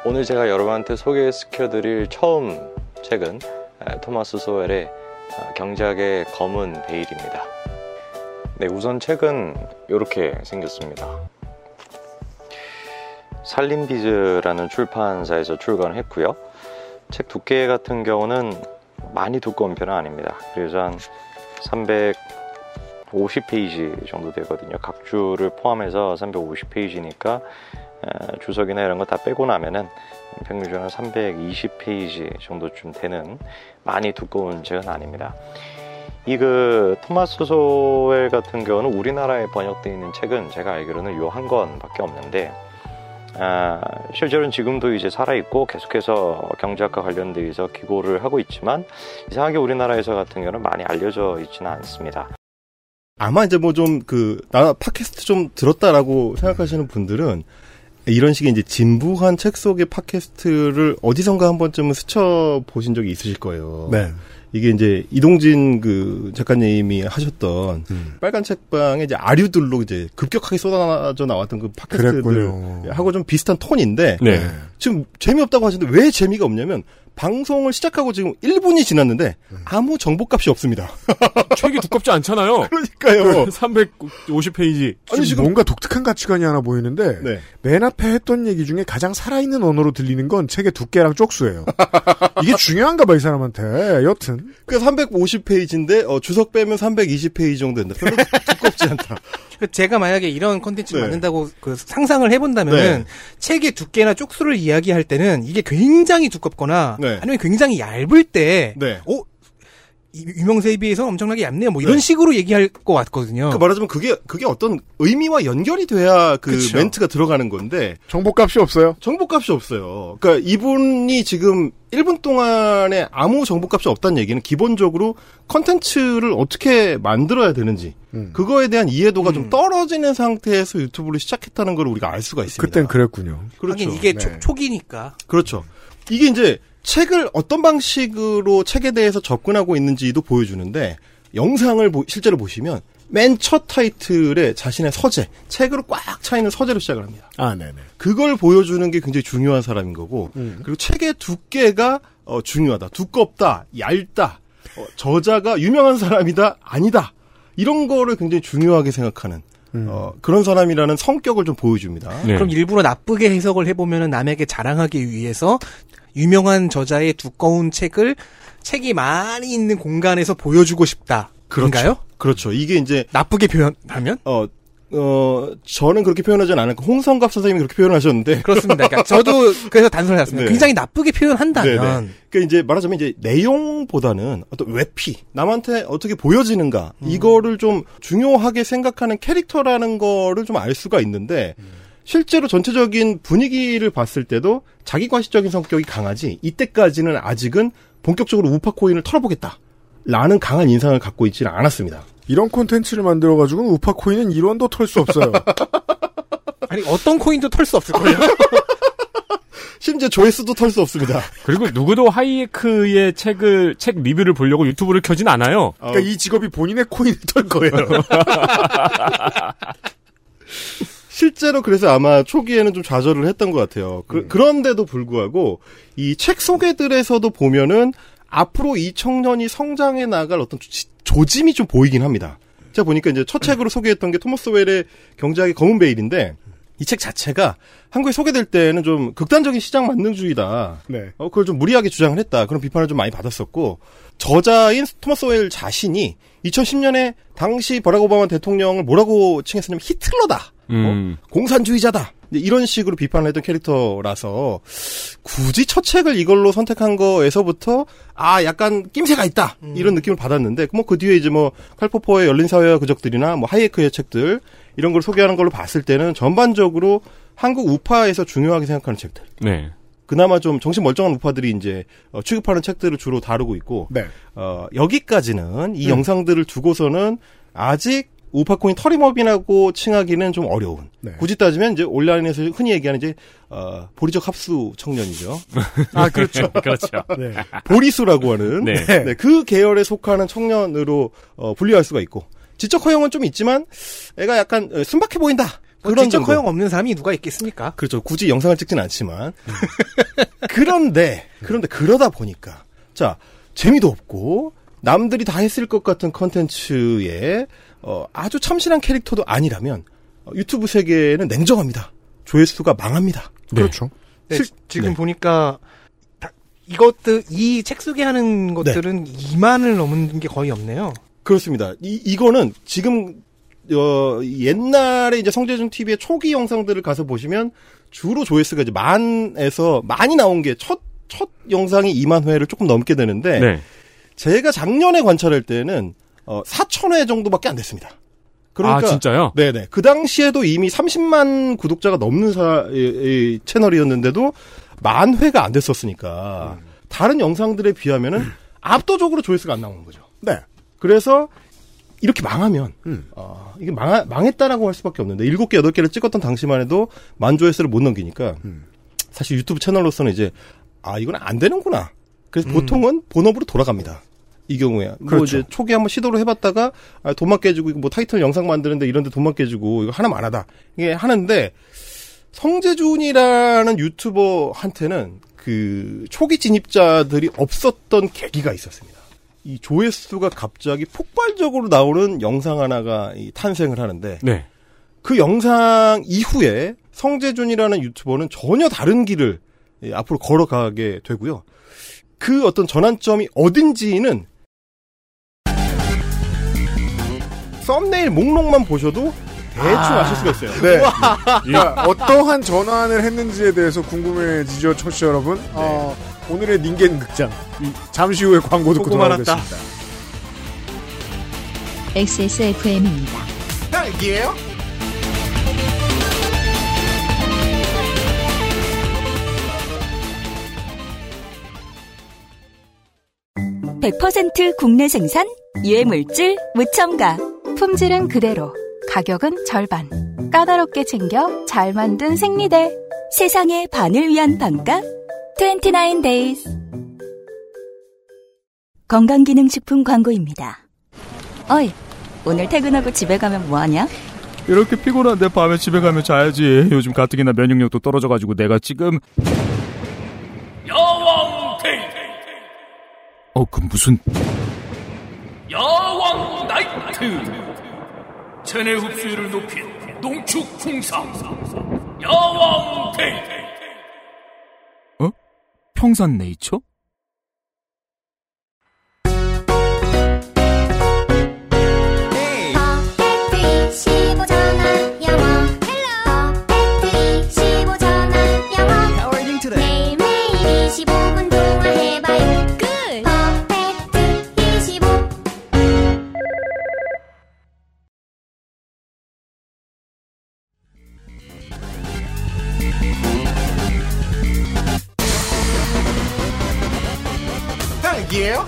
오늘 제가 여러분한테 소개시켜드릴 처음 책은 에, 토마스 소웰의 어, 경작의 검은 베일입니다. 네, 우선 책은 이렇게 생겼습니다. 살림비즈라는 출판사에서 출간을 했고요. 책 두께 같은 경우는 많이 두꺼운 편은 아닙니다. 그래서 한 350페이지 정도 되거든요. 각 주를 포함해서 350페이지니까 주석이나 이런 거 다 빼고 나면은 평균적으로 320페이지 정도쯤 되는 많이 두꺼운 책은 아닙니다. 이 그 토마스 소웰 같은 경우는 우리나라에 번역되어 있는 책은 제가 알기로는 요 한 권밖에 없는데 아, 실제로는 지금도 이제 살아있고 계속해서 경제학과 관련돼서 기고를 하고 있지만 이상하게 우리나라에서 같은 경우는 많이 알려져 있지는 않습니다. 아마 이제 뭐 좀 그 나 팟캐스트 좀 들었다라고 생각하시는 분들은 이런 식의 이제 진부한 책 속의 팟캐스트를 어디선가 한 번쯤은 스쳐 보신 적이 있으실 거예요. 네. 이게 이제 이동진 그 작가님이 하셨던 음. 빨간 책방에 이제 아류들로 이제 급격하게 쏟아져 나왔던 그 팟캐스트들. 하고 좀 비슷한 톤인데 네. 지금 재미없다고 하시는데 왜 재미가 없냐면 방송을 시작하고 지금 1분이 지났는데 음. 아무 정보값이 없습니다. 책이 두껍지 않잖아요. 그러니까요. 350페이지. 지금, 지금- 뭔가 독특한 가치관이 하나 보이는데 네. 맨 앞에 했던 얘기 중에 가장 살아있는 언어로 들리는 건 책의 두께랑 쪽수예요. 이게 중요한가 봐 이 사람한테. 여튼 그 350페이지인데 어, 주석 빼면 320페이지 정도 된다. 별로 두껍지 않다. 그 제가 만약에 이런 컨텐츠를 네. 만든다고 그 상상을 해본다면은 네. 책의 두께나 쪽수를 이야기할 때는 이게 굉장히 두껍거나 네. 아니면 굉장히 얇을 때 네. 어? 이- 유명세에 비해서 엄청나게 얇네요. 뭐 이런 네. 식으로 얘기할 것 같거든요. 그 말하자면 그게 그게 어떤 의미와 연결이 돼야 그 그쵸. 멘트가 들어가는 건데 정보값이 없어요. 정보값이 없어요. 그러니까 이분이 지금 1분 동안에 아무 정보값이 없다는 얘기는 기본적으로 컨텐츠를 어떻게 만들어야 되는지 음. 그거에 대한 이해도가 좀 떨어지는 상태에서 유튜브를 시작했다는 걸 우리가 알 수가 있습니다. 그땐 그랬군요. 그렇죠. 하긴 이게 네. 초, 초기니까. 그렇죠. 이게 이제 책을 어떤 방식으로 책에 대해서 접근하고 있는지도 보여주는데 영상을 보- 실제로 보시면 맨 첫 타이틀에 자신의 서재, 책으로 꽉 차 있는 서재로 시작을 합니다. 아, 네네. 그걸 보여주는 게 굉장히 중요한 사람인 거고 음. 그리고 책의 두께가 어, 중요하다. 두껍다, 얇다, 어, 저자가 유명한 사람이다, 아니다. 이런 거를 굉장히 중요하게 생각하는 음. 어, 그런 사람이라는 성격을 좀 보여줍니다. 네. 그럼 일부러 나쁘게 해석을 해보면은 남에게 자랑하기 위해서 유명한 저자의 두꺼운 책을 책이 많이 있는 공간에서 보여주고 싶다. 그런가요? 그렇죠. 이게 이제 나쁘게 표현하면? 어, 어, 저는 그렇게 표현하진 않았고, 홍성갑 선생님이 그렇게 표현하셨는데. 그렇습니다. 그러니까 저도 그래서 단순했습니다. 네. 굉장히 나쁘게 표현한다면 네네. 그러니까 이제 말하자면 이제 내용보다는 어떤 외피, 남한테 어떻게 보여지는가, 음. 이거를 좀 중요하게 생각하는 캐릭터라는 거를 좀 알 수가 있는데, 실제로 전체적인 분위기를 봤을 때도 자기 과시적인 성격이 강하지, 이때까지는 아직은 본격적으로 우파 코인을 털어보겠다. 라는 강한 인상을 갖고 있지는 않았습니다. 이런 콘텐츠를 만들어가지고는 우파 코인은 1원도 털 수 없어요. 아니 어떤 코인도 털 수 없을걸요? 심지어 조회수도 털 수 없습니다. 그리고 누구도 하이에크의 책을 책 리뷰를 보려고 유튜브를 켜진 않아요. 그러니까 이 직업이 본인의 코인을 털 거예요. 실제로 그래서 아마 초기에는 좀 좌절을 했던 것 같아요. 그, 런데도 불구하고 이 책 소개들에서도 보면은 앞으로 이 청년이 성장해 나갈 어떤 조- 조짐이 좀 보이긴 합니다. 제가 보니까 이제 첫 책으로 소개했던 게 토머스 웰의 경제학의 검은 베일인데 이 책 자체가 한국에 소개될 때는 좀 극단적인 시장 만능주의다. 네. 어, 그걸 좀 무리하게 주장을 했다. 그런 비판을 좀 많이 받았었고, 저자인 토머스 웰 자신이 2010년에 당시 버락 오바마 대통령을 뭐라고 칭했었냐면 히틀러다. 음. 공산주의자다. 이제 이런 식으로 비판을 했던 캐릭터라서 굳이 첫 책을 이걸로 선택한 거에서부터 아 약간 낌새가 있다 이런 느낌을 받았는데 뭐 그 뒤에 이제 뭐 칼포퍼의 열린 사회와 그적들이나 뭐 하이에크의 책들 이런 걸 소개하는 걸로 봤을 때는 전반적으로 한국 우파에서 중요하게 생각하는 책들 네. 그나마 좀 정신 멀쩡한 우파들이 이제 어, 취급하는 책들을 주로 다루고 있고 네. 어, 여기까지는 이 영상들을 두고서는 아직 우파코인 터리머빈하고 칭하기는 좀 어려운. 네. 굳이 따지면 이제 온라인에서 흔히 얘기하는 이제 어, 보리적 합수 청년이죠. 아, 그렇죠. 그렇죠. 네. 보리수라고 하는 네. 네, 그 계열에 속하는 청년으로 어, 분류할 수가 있고 지적 허용은 좀 있지만 애가 약간 어, 순박해 보인다. 뭐 그런 지적 정도. 허용 없는 사람이 누가 있겠습니까? 그렇죠. 굳이 영상을 찍진 않지만. 그런데, 그런데 그러다 보니까, 자, 재미도 없고, 남들이 다 했을 것 같은 컨텐츠에, 어, 아주 참신한 캐릭터도 아니라면, 어, 유튜브 세계는 냉정합니다. 조회수가 망합니다. 그렇죠. 네, 실- 지금 네. 보니까 다- 이것들 이책 소개하는 것들은 2만을 넘은 게 거의 없네요. 그렇습니다. 이, 이거는 지금, 어, 옛날에 이제 성재준 TV의 초기 영상들을 가서 보시면 주로 조회수가 이제 만에서 많이 나온 게 첫, 첫 영상이 2만 회를 조금 넘게 되는데, 네. 제가 작년에 관찰할 때는 어, 4천 회 정도밖에 안 됐습니다. 그러니까 아, 진짜요? 네네. 그 당시에도 이미 30만 구독자가 넘는 사, 이, 이 채널이었는데도 만 회가 안 됐었으니까 다른 영상들에 비하면은 압도적으로 조회수가 안 나오는 거죠. 네. 그래서 이렇게 망하면 음. 아, 이게 망 망했다라고 할 수밖에 없는데 일곱 개 여덟 개를 찍었던 당시만 해도 만 조회수를 못 넘기니까 음. 사실 유튜브 채널로서는 이제 아 이건 안 되는구나. 그래서 음. 보통은 본업으로 돌아갑니다. 이 경우에 뭐 그렇죠. 이제 초기 한번 시도를 해봤다가 아, 돈만 깨지고 뭐 타이틀 영상 만드는데 이런데 돈만 깨지고 이거 하나만 하다 이게 하는데 성재준이라는 유튜버한테는 그 초기 진입자들이 없었던 계기가 있었습니다. 이 조회수가 갑자기 폭발적으로 나오는 영상 하나가 이 탄생을 하는데 네. 그 영상 이후에 성재준이라는 유튜버는 전혀 다른 길을 예, 앞으로 걸어가게 되고요. 그 어떤 전환점이 어딘지는 썸네일 목록만 보셔도 대충 아... 실 수가 있어요. 네. 그러니까 어떠한 전환을 했는지에 대해서 궁금해지죠, 청취자 여러분. 어, 오늘의 닌겐 극장. 이- 잠시 후에 광고 듣고. 돌아오겠습니다. XSFM입니다. 딸기예요? (100%) 국내 생산 유해물질 무첨가 품질은 그대로, 가격은 절반. 까다롭게 챙겨 잘 만든 생리대. 세상의 반을 위한 반값 29 days 건강기능식품 광고입니다 어이 오늘 퇴근하고 집에 가면 뭐하냐? 이렇게 피곤한데 밤에 집에 가면 자야지. 요즘 가뜩이나 면역력도 떨어져가지고 내가 지금 여왕 데이 어 그 무슨 여왕 나이트 체내 흡수율을 높인 농축 풍상 여왕 데이 어? 평산 네이처? 딸기예요?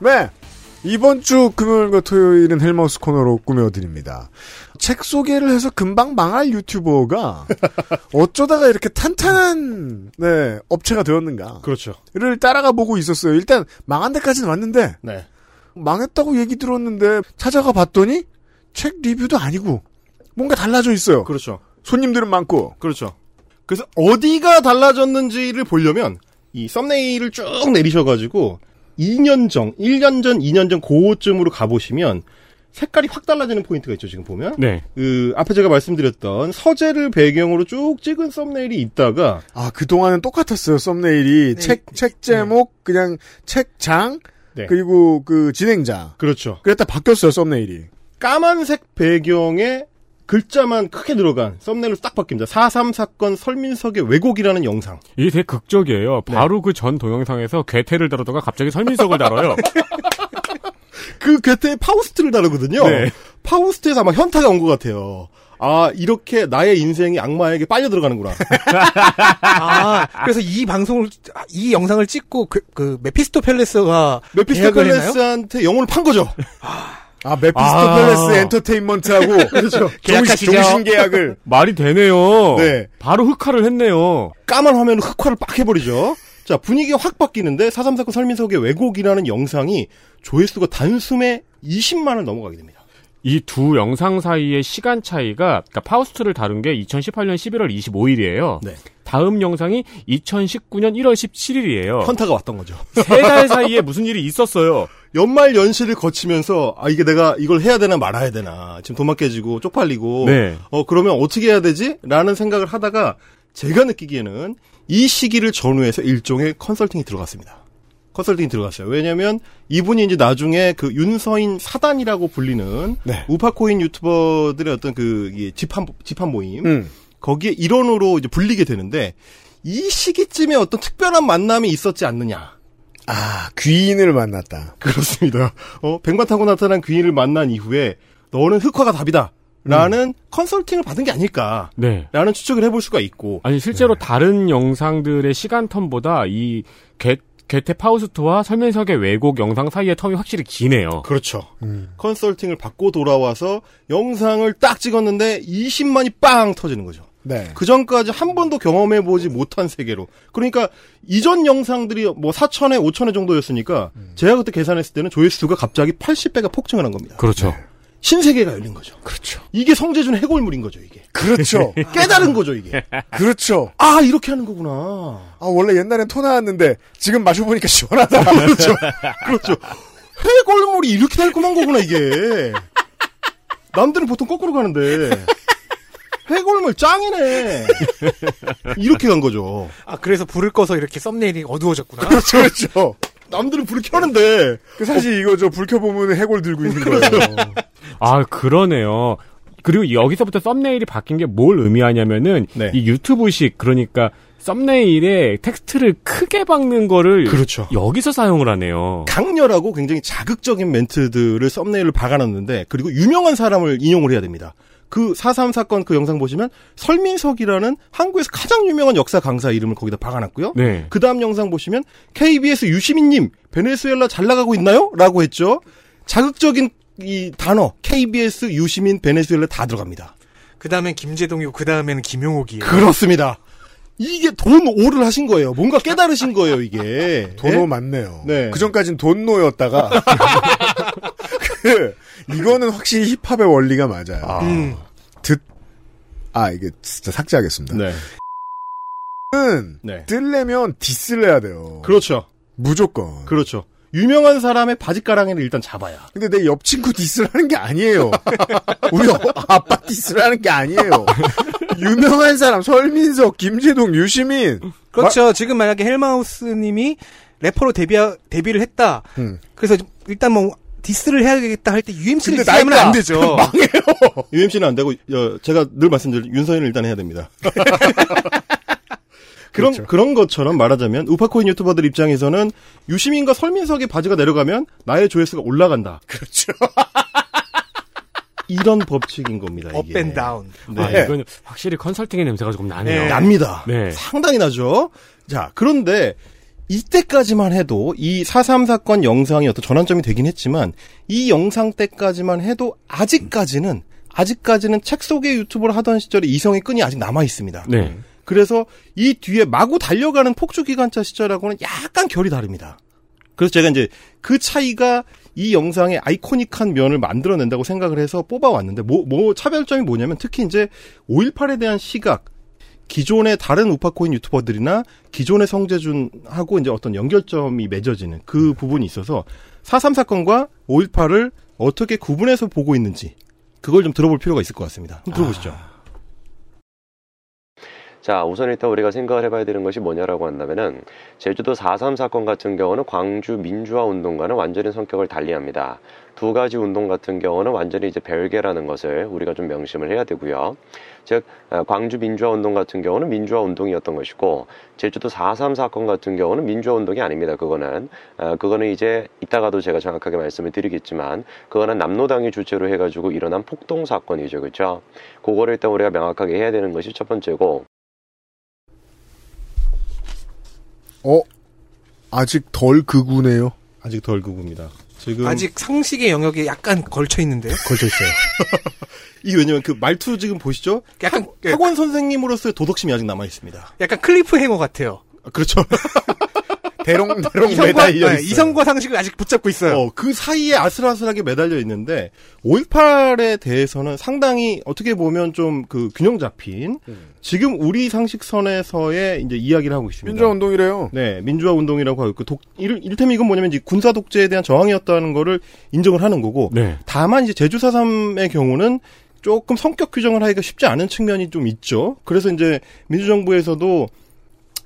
네. 이번 주 금요일과 토요일은 헬마우스 코너로 꾸며드립니다. 책 소개를 해서 금방 망할 유튜버가 어쩌다가 이렇게 탄탄한 네, 업체가 되었는가. 그렇죠. 를 따라가 보고 있었어요. 일단 망한 데까지는 왔는데 네. 망했다고 얘기 들었는데 찾아가 봤더니 책 리뷰도 아니고 뭔가 달라져 있어요. 그렇죠. 손님들은 많고. 그렇죠. 그래서 어디가 달라졌는지를 보려면 이 썸네일을 쭉 내리셔가지고 2년 전, 1년 전, 2년 전 그쯤으로 가보시면 색깔이 확 달라지는 포인트가 있죠. 지금 보면. 네. 그 앞에 제가 말씀드렸던 서재를 배경으로 쭉 찍은 썸네일이 있다가 아, 그동안은 똑같았어요, 썸네일이. 책, 책 제목, 그냥 책장, 네. 그리고 그 진행자. 그렇죠. 그랬다 바뀌었어요, 썸네일이. 까만색 배경에 글자만 크게 들어간 썸네일로 딱 바뀝니다. 4.3 사건 설민석의 왜곡이라는 영상. 이게 되게 극적이에요. 바로 그전 동영상에서 괴테를 다루다가 갑자기 설민석을 다뤄요. 그 괴테의 파우스트를 다루거든요. 네. 파우스트에서 아마 현타가 온 것 같아요. 아, 이렇게 나의 인생이 악마에게 빨려 들어가는구나. 아, 그래서 이 방송을, 이 영상을 찍고 그, 그 메피스토펠레스가 메피스토? 펠레스한테 영혼을 판 거죠. 아, 메피스토 아. 펠레스 엔터테인먼트하고. 그렇죠. 종신 계약을. 말이 되네요. 네. 바로 흑화를 했네요. 까만 화면으로 흑화를 빡 해버리죠. 자, 분위기가 확 바뀌는데 4.3 사건 설민석의 왜곡이라는 영상이 조회수가 단숨에 20만을 넘어가게 됩니다. 이 두 영상 사이의 시간 차이가 그러니까 파우스트를 다룬 게 2018년 11월 25일이에요. 네. 다음 영상이 2019년 1월 17일이에요. 현타가 왔던 거죠. 세 달 사이에 무슨 일이 있었어요. 연말 연시를 거치면서 아 이게 내가 이걸 해야 되나 말아야 되나 지금 도망 깨지고 쪽팔리고 네. 어 그러면 어떻게 해야 되지?라는 생각을 하다가 제가 느끼기에는 이 시기를 전후해서 일종의 컨설팅이 들어갔습니다. 컨설팅이 들어갔어요. 왜냐하면 이분이 이제 나중에 그 윤서인 사단이라고 불리는 네. 우파코인 유튜버들의 어떤 그이 집합 집합 모임 음. 거기에 일원으로 이제 불리게 되는데 이 시기쯤에 어떤 특별한 만남이 있었지 않느냐. 아, 귀인을 만났다. 그렇습니다. 어, 백마 타고 나타난 귀인을 만난 이후에 너는 흑화가 답이다. 라는 컨설팅을 받은 게 아닐까. 네. 라는 추측을 해볼 수가 있고. 아니 실제로 다른 영상들의 시간 텀보다 이 괴, 개태 파우스트와 설민석의 왜곡 영상 사이의 텀이 확실히 기네요. 그렇죠. 컨설팅을 받고 돌아와서 영상을 딱 찍었는데 20만이 빵 터지는 거죠. 네. 그 전까지 한 번도 경험해 보지 못한 세계로. 그러니까 이전 영상들이 뭐 4천회, 5천회 정도였으니까 제가 그때 계산했을 때는 조회수가 갑자기 80배가 폭증을 한 겁니다. 그렇죠. 신세계가 열린 거죠. 그렇죠. 이게 성재준 해골물인 거죠, 이게. 그렇죠. 깨달은 거죠, 이게. 그렇죠. 아, 이렇게 하는 거구나. 아, 원래 옛날엔 토 나왔는데, 지금 마셔보니까 시원하다. 그렇죠. 그렇죠. 해골물이 이렇게 달콤한 거구나, 이게. 남들은 보통 거꾸로 가는데. 해골물 짱이네. 이렇게 간 거죠. 아, 그래서 불을 꺼서 이렇게 썸네일이 어두워졌구나. 그렇죠, 그렇죠. 남들은 불을 켜는데. 그 사실 이거 저 불 켜보면 해골 들고 있는 거예요. 아, 그러네요. 그리고 여기서부터 썸네일이 바뀐 게 뭘 의미하냐면은 네. 이 유튜브식 그러니까 썸네일에 텍스트를 크게 박는 거를 그렇죠. 여기서 사용을 하네요. 강렬하고 굉장히 자극적인 멘트들을 썸네일을 박아놨는데, 그리고 유명한 사람을 인용을 해야 됩니다. 그 4.3 사건 그 영상 보시면 설민석이라는 한국에서 가장 유명한 역사 강사 이름을 거기다 박아놨고요. 네. 그 다음 영상 보시면 KBS 유시민님 베네수엘라 잘 나가고 있나요? 라고 했죠. 자극적인 이 단어 KBS 유시민 베네수엘라 다 들어갑니다. 그 다음엔 김재동이고, 그 다음에는 김용옥이에요. 그렇습니다. 이게 돈 오를 하신 거예요. 뭔가 깨달으신 거예요, 이게. 돈오 네? 맞네요. 네. 그 전까진 돈노였다가 그 이거는 확실히 힙합의 원리가 맞아요. 음. 듣, 아 이게 진짜 삭제하겠습니다. 네. 은 네. 뜨려면 디스를 해야 돼요. 그렇죠. 무조건. 그렇죠. 유명한 사람의 바지가랑이를 일단 잡아야. 근데 내 옆 친구 디스를 하는 게 아니에요. 우리 어- 아빠 디스를 하는 게 아니에요. 유명한 사람 설민석, 김재동, 유시민. 그렇죠. 지금 만약에 헬마우스님이 래퍼로 데뷔 데뷔를 했다. 음. 그래서 일단 뭐 디스를 해야겠다 할 때 UMC를 근데 나이가 안 되죠. 망해요. UMC는 안 되고 어, 제가 늘 말씀드린 윤서인을 일단 해야 됩니다. 그런 그렇죠. 그런 것처럼 말하자면 우파코인 유튜버들 입장에서는 유시민과 설민석의 바지가 내려가면 나의 조회수가 올라간다. 그렇죠. 이런 법칙인 겁니다. up 이게. And down. 네. 아, 이건 확실히 컨설팅의 냄새가 조금 나네요. 네. 납니다. 네. 상당히 나죠. 자, 그런데 이때까지만 해도 이 4.3 사건 영상이 어떤 전환점이 되긴 했지만 이 영상 때까지만 해도 아직까지는 아직까지는 책 속의 유튜브를 하던 시절에 이성의 끈이 아직 남아 있습니다. 네. 그래서 이 뒤에 마구 달려가는 폭주 기관차 시절하고는 약간 결이 다릅니다. 그래서 제가 이제 그 차이가 이 영상의 아이코닉한 면을 만들어낸다고 생각을 해서 뽑아왔는데 뭐, 뭐 차별점이 뭐냐면 특히 이제 5.18에 대한 시각 기존의 다른 우파코인 유튜버들이나 기존의 성재준하고 이제 어떤 연결점이 맺어지는 그 부분이 있어서 4.3 사건과 5.18을 어떻게 구분해서 보고 있는지 그걸 좀 들어볼 필요가 있을 것 같습니다. 한번 들어보시죠. 자, 우선 일단 우리가 생각을 해봐야 되는 것이 뭐냐라고 한다면은 제주도 4.3 사건 같은 경우는 광주 민주화 운동과는 완전히 성격을 달리합니다. 두 가지 운동 같은 경우는 완전히 이제 별개라는 것을 우리가 좀 명심을 해야 되고요. 즉 어, 광주 민주화 운동 같은 경우는 민주화 운동이었던 것이고 제주도 4.3 사건 같은 경우는 민주화 운동이 아닙니다. 그거는 어, 그거는 이제 이따가도 제가 정확하게 말씀을 드리겠지만 그거는 남노당이 주체로 해가지고 일어난 폭동 사건이죠, 그렇죠? 그거를 일단 우리가 명확하게 해야 되는 것이 첫 번째고 어? 아직 덜 극우네요. 아직 덜 극우입니다. 지금 아직 상식의 영역에 약간 걸쳐 있는데요. 걸쳐 있어요. 이게 왜냐면 그 말투 지금 보시죠? 약간 예, 학원 선생님으로서의 도덕심이 아직 남아 있습니다. 약간 클리프 행어 같아요. 그렇죠. 대롱 대롱 이성과, 매달려 네, 있어요. 이성과 상식을 아직 붙잡고 있어요. 어, 그 사이에 아슬아슬하게 매달려 있는데 5.18에 대해서는 상당히 어떻게 보면 좀 그 균형 잡힌 지금 우리 상식선에서의 이제 이야기를 하고 있습니다. 민주화 운동이래요. 네, 민주화 운동이라고 하고 그 독, 이를, 이를테면 이건 뭐냐면 이제 군사 독재에 대한 저항이었다는 거를 인정을 하는 거고 네. 다만 이제 제주 4.3의 경우는 조금 성격 규정을 하기가 쉽지 않은 측면이 좀 있죠. 그래서 이제 민주정부에서도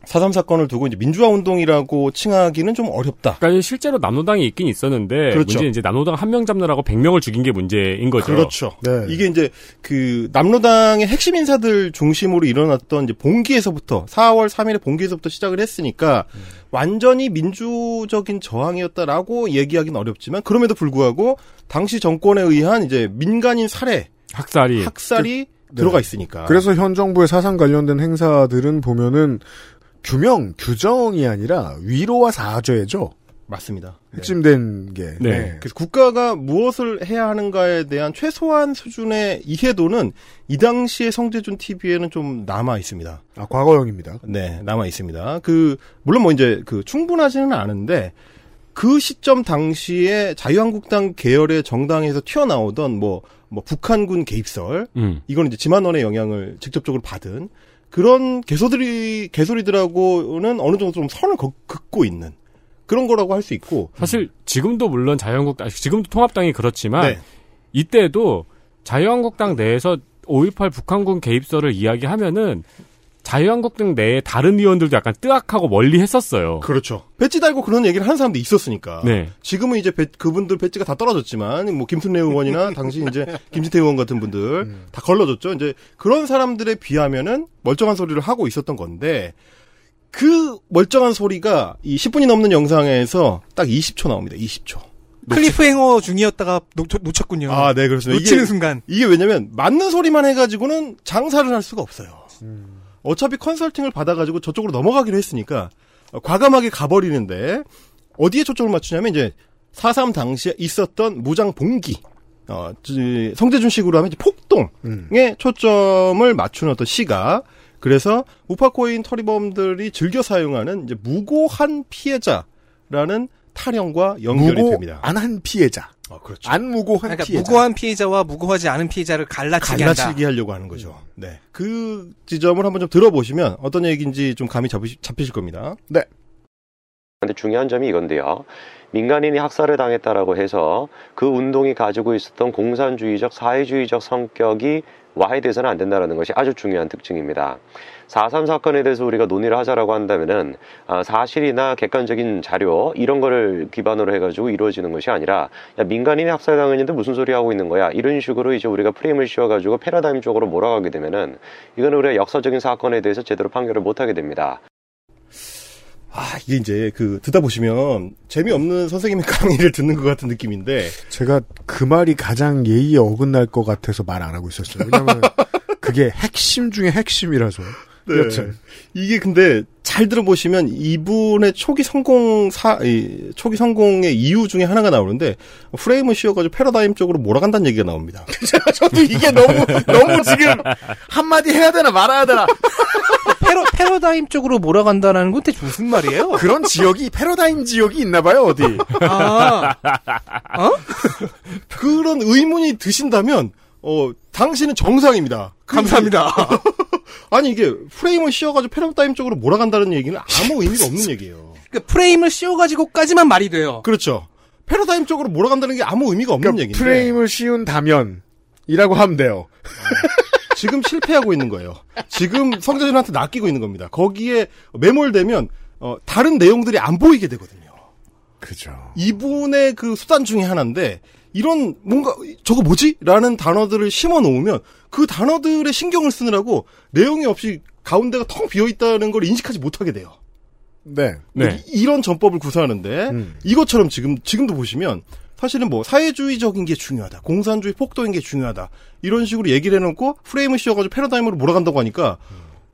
4.3 사건을 두고 이제 민주화 운동이라고 칭하기는 좀 어렵다. 그러니까 실제로 남노당이 있긴 있었는데 그렇죠. 문제는 이제 남노당 한 명 잡느라고 100명을 죽인 게 문제인 거죠. 그렇죠. 네. 이게 이제 그 남로당의 핵심 인사들 중심으로 일어났던 이제 봉기에서부터 4월 3일에 봉기에서부터 시작을 했으니까 완전히 민주적인 저항이었다라고 얘기하기는 어렵지만 그럼에도 불구하고 당시 정권에 의한 이제 민간인 살해, 학살이 학살이 네. 들어가 있으니까. 그래서 현 정부의 사상 관련된 행사들은 보면은 규명, 규정이 아니라 위로와 사죄죠. 맞습니다. 핵심된 게. 네. 그래서 국가가 무엇을 해야 하는가에 대한 최소한 수준의 이해도는 이 당시의 성재준 TV에는 좀 남아 있습니다. 아, 과거형입니다. 네, 남아 있습니다. 그 물론 뭐 이제 그 충분하지는 않은데 그 시점 당시에 자유한국당 계열의 정당에서 튀어나오던 뭐, 뭐 북한군 개입설, 음. 이건 이제 지만원의 영향을 직접적으로 받은 그런 개소들이 개소리들하고는 어느 정도 좀 선을 긋- 긋고 있는 그런 거라고 할 수 있고 사실 지금도 물론 자유한국당 지금도 통합당이 그렇지만 네. 이때도 자유한국당 내에서 5.18 북한군 개입설을 이야기하면은 자유한국당 내에 다른 의원들도 약간 뜨악하고 멀리 했었어요. 그렇죠. 배지 달고 그런 얘기를 하는 사람도 있었으니까. 네. 지금은 이제 배- 그분들 배지가 다 떨어졌지만 뭐 김순례 의원이나 당시 이제 김진태 의원 같은 분들 다 걸러졌죠. 이제 그런 사람들에 비하면은 멀쩡한 소리를 하고 있었던 건데 그 멀쩡한 소리가 이 10분이 넘는 영상에서 딱 20초 나옵니다. 20초. 클리프행어 중이었다가 놓, 놓쳤군요. 아, 네, 그렇습니다. 놓치는 이게- 순간. 이게 왜냐면 맞는 소리만 해가지고는 장사를 할 수가 없어요. 어차피 컨설팅을 받아가지고 저쪽으로 넘어가기로 했으니까 어, 과감하게 가버리는데 어디에 초점을 맞추냐면 이제 4.3 당시에 있었던 무장 봉기 어, 지- 성대준식으로 하면 폭동에 초점을 맞추는 어떤 시가 그래서 우파코인 터리범들이 즐겨 사용하는 이제 무고한 피해자라는 타령과 연결이 무고 됩니다. 안 한 피해자. 그렇죠. 안 무고한 그러니까 피해자. 무고한 피해자와 무고하지 않은 피해자를 갈라치기 한다. 갈라치기 하려고 하는 거죠. 네. 그 지점을 한번 좀 들어보시면 어떤 얘기인지 좀 감이 잡으시, 잡히실 겁니다. 네. 근데 중요한 점이 이건데요. 민간인이 학살을 당했다라고 해서 그 운동이 가지고 있었던 공산주의적, 사회주의적 성격이 와해돼서는 안 된다는 것이 아주 중요한 특징입니다. 4.3 사건에 대해서 우리가 논의를 하자라고 한다면은 아, 사실이나 객관적인 자료 이런 거를 기반으로 해가지고 이루어지는 것이 아니라 야, 민간인이 학살당했는데 무슨 소리 하고 있는 거야 이런 식으로 이제 우리가 프레임을 씌워가지고 패러다임 쪽으로 몰아가게 되면은 이거는 우리가 역사적인 사건에 대해서 제대로 판결을 못하게 됩니다. 아, 이게 이제 그 듣다 보시면 재미없는 선생님의 강의를 듣는 것 같은 느낌인데 제가 그 말이 가장 예의에 어긋날 것 같아서 말 안 하고 있었어요. 왜냐면 그게 핵심 중에 핵심이라서. 네. 여튼. 이게 근데 잘 들어보시면 이분의 초기 성공 사, 이, 초기 성공의 이유 중에 하나가 나오는데 프레임을 씌워가지고 패러다임 쪽으로 몰아간다는 얘기가 나옵니다. 저도 이게 너무 너무 지금 한마디 해야 되나 말아야 되나 패러, 패러다임 쪽으로 몰아간다는 건 대체 무슨 말이에요? 그런 지역이 패러다임 지역이 있나 봐요 어디. 아, 그런 의문이 드신다면 어 당신은 정상입니다. 그- 감사합니다. 아니 이게 프레임을 씌워가지고 패러다임 쪽으로 몰아간다는 얘기는 아무 의미가 없는 얘기예요. 그러니까 프레임을 씌워가지고까지만 말이 돼요. 그렇죠. 패러다임 쪽으로 몰아간다는 게 아무 의미가 없는 그러니까 얘기인데 프레임을 씌운다면이라고 하면 돼요. 지금 실패하고 있는 거예요. 지금 성재준한테 낚이고 있는 겁니다. 거기에 매몰되면 어, 다른 내용들이 안 보이게 되거든요. 그죠. 이분의 그 수단 중에 하나인데 이런 뭔가 저거 뭐지? 라는 단어들을 심어 놓으면 그 단어들의 신경을 쓰느라고 내용이 없이 가운데가 텅 비어 있다는 걸 인식하지 못하게 돼요. 네. 네. 이, 런 전법을 구사하는데 음. 이것처럼 지금 지금도 보시면 사실은 뭐 사회주의적인 게 중요하다, 공산주의 폭도인 게 중요하다 이런 식으로 얘기를 해놓고 프레임을 씌워가지고 패러다임으로 몰아간다고 하니까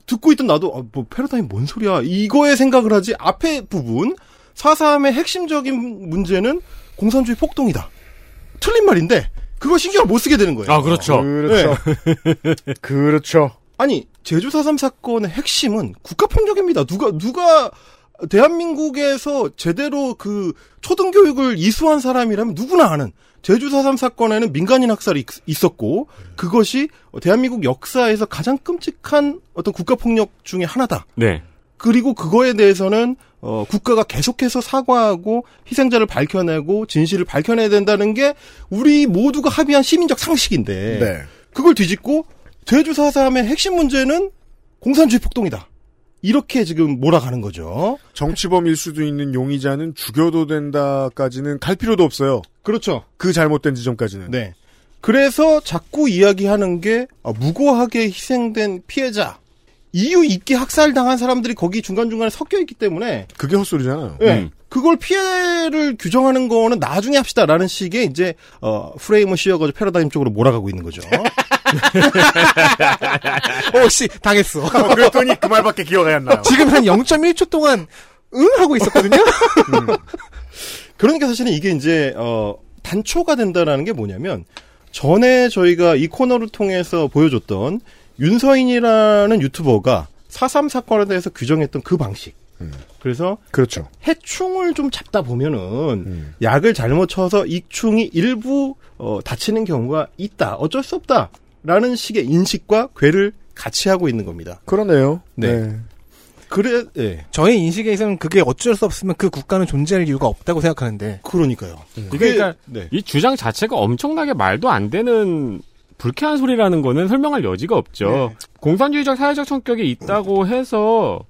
듣고 있던 나도 아, 뭐 패러다임 뭔 소리야 이거에 생각을 하지 앞에 부분 4.3의 핵심적인 문제는 공산주의 폭동이다. 틀린 말인데 그걸 신경을 못 쓰게 되는 거예요. 아, 그렇죠. 그렇죠. 그렇죠. 아니 제주 4.3 사건의 핵심은 국가 폭력입니다. 누가 누가 대한민국에서 제대로 그 초등교육을 이수한 사람이라면 누구나 아는 제주 4.3 사건에는 민간인 학살이 있- 있었고 그것이 대한민국 역사에서 가장 끔찍한 어떤 국가폭력 중에 하나다. 네. 그리고 그거에 대해서는 어, 국가가 계속해서 사과하고 희생자를 밝혀내고 진실을 밝혀내야 된다는 게 우리 모두가 합의한 시민적 상식인데 네. 그걸 뒤집고 제주 4.3의 핵심 문제는 공산주의 폭동이다. 이렇게 지금 몰아가는 거죠. 정치범일 수도 있는 용의자는 죽여도 된다까지는 갈 필요도 없어요. 그렇죠. 그 잘못된 지점까지는. 네. 그래서 자꾸 이야기하는 게 아, 무고하게 희생된 피해자 이유 있게 학살당한 사람들이 거기 중간중간에 섞여 있기 때문에 그게 헛소리잖아요. 예. 음. 그걸 피해를 규정하는 거는 나중에 합시다라는 식의 이제 어 프레임을 씌워가지고 패러다임 쪽으로 몰아가고 있는 거죠. 어, 씨, 당했어. 어, 그랬더니 그 말밖에 기억이 안 나요. 지금 한 0.1초 동안 응 하고 있었거든요. 그러니까 사실은 이게 이제 어 단초가 된다라는 게 뭐냐면 전에 저희가 이 코너를 통해서 보여줬던 윤서인이라는 유튜버가 4.3 사건에 대해서 규정했던 그 방식. 그래서 그렇죠. 해충을 좀 잡다 보면은 약을 잘못 쳐서 익충이 일부 어, 다치는 경우가 있다. 어쩔 수 없다 라는 식의 인식과 괴를 같이 하고 있는 겁니다. 그러네요. 네. 그래, 예. 저의 인식에서는 그게 어쩔 수 없으면 그 국가는 존재할 이유가 없다고 생각하는데. 그러니까요. 이게 그러니까 네. 이 주장 자체가 엄청나게 말도 안 되는 불쾌한 소리라는 거는 설명할 여지가 없죠. 공산주의적 사회적 성격이 있다고 해서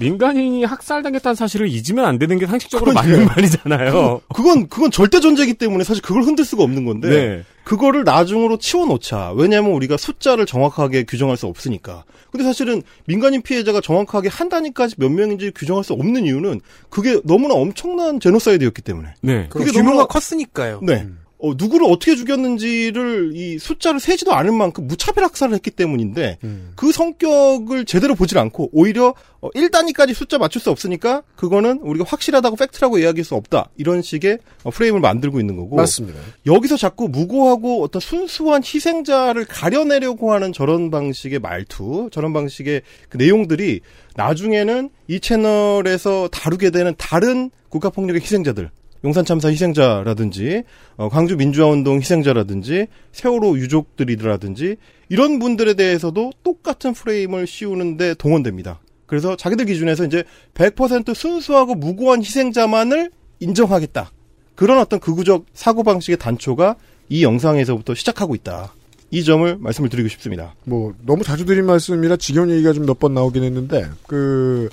민간인이 학살당했다는 사실을 잊으면 안 되는 게 상식적으로 맞는 말이잖아요. 그건 그건 절대 존재이기 때문에 사실 그걸 흔들 수가 없는 건데 네. 그거를 나중으로 치워놓자. 왜냐하면 우리가 숫자를 정확하게 규정할 수 없으니까. 근데 사실은 민간인 피해자가 정확하게 한 단위까지 몇 명인지 규정할 수 없는 이유는 그게 너무나 엄청난 제노사이드였기 때문에. 네. 그 규모가 컸으니까요. 네. 어, 누구를 어떻게 죽였는지를 이 숫자를 세지도 않은 만큼 무차별 학살을 했기 때문인데 그 성격을 제대로 보질 않고 오히려 어, 1단위까지 숫자 맞출 수 없으니까 그거는 우리가 확실하다고 팩트라고 이야기할 수 없다. 이런 식의 어, 프레임을 만들고 있는 거고 맞습니다. 여기서 자꾸 무고하고 어떤 순수한 희생자를 가려내려고 하는 저런 방식의 말투, 저런 방식의 그 내용들이 나중에는 이 채널에서 다루게 되는 다른 국가폭력의 희생자들, 용산 참사 희생자라든지 어, 광주 민주화운동 희생자라든지 세월호 유족들이라든지 이런 분들에 대해서도 똑같은 프레임을 씌우는데 동원됩니다. 그래서 자기들 기준에서 이제 100% 순수하고 무고한 희생자만을 인정하겠다. 그런 어떤 극우적 사고방식의 단초가 이 영상에서부터 시작하고 있다. 이 점을 말씀을 드리고 싶습니다. 뭐 너무 자주 드린 말씀이라 지겨운 얘기가 좀 몇 번 나오긴 했는데 그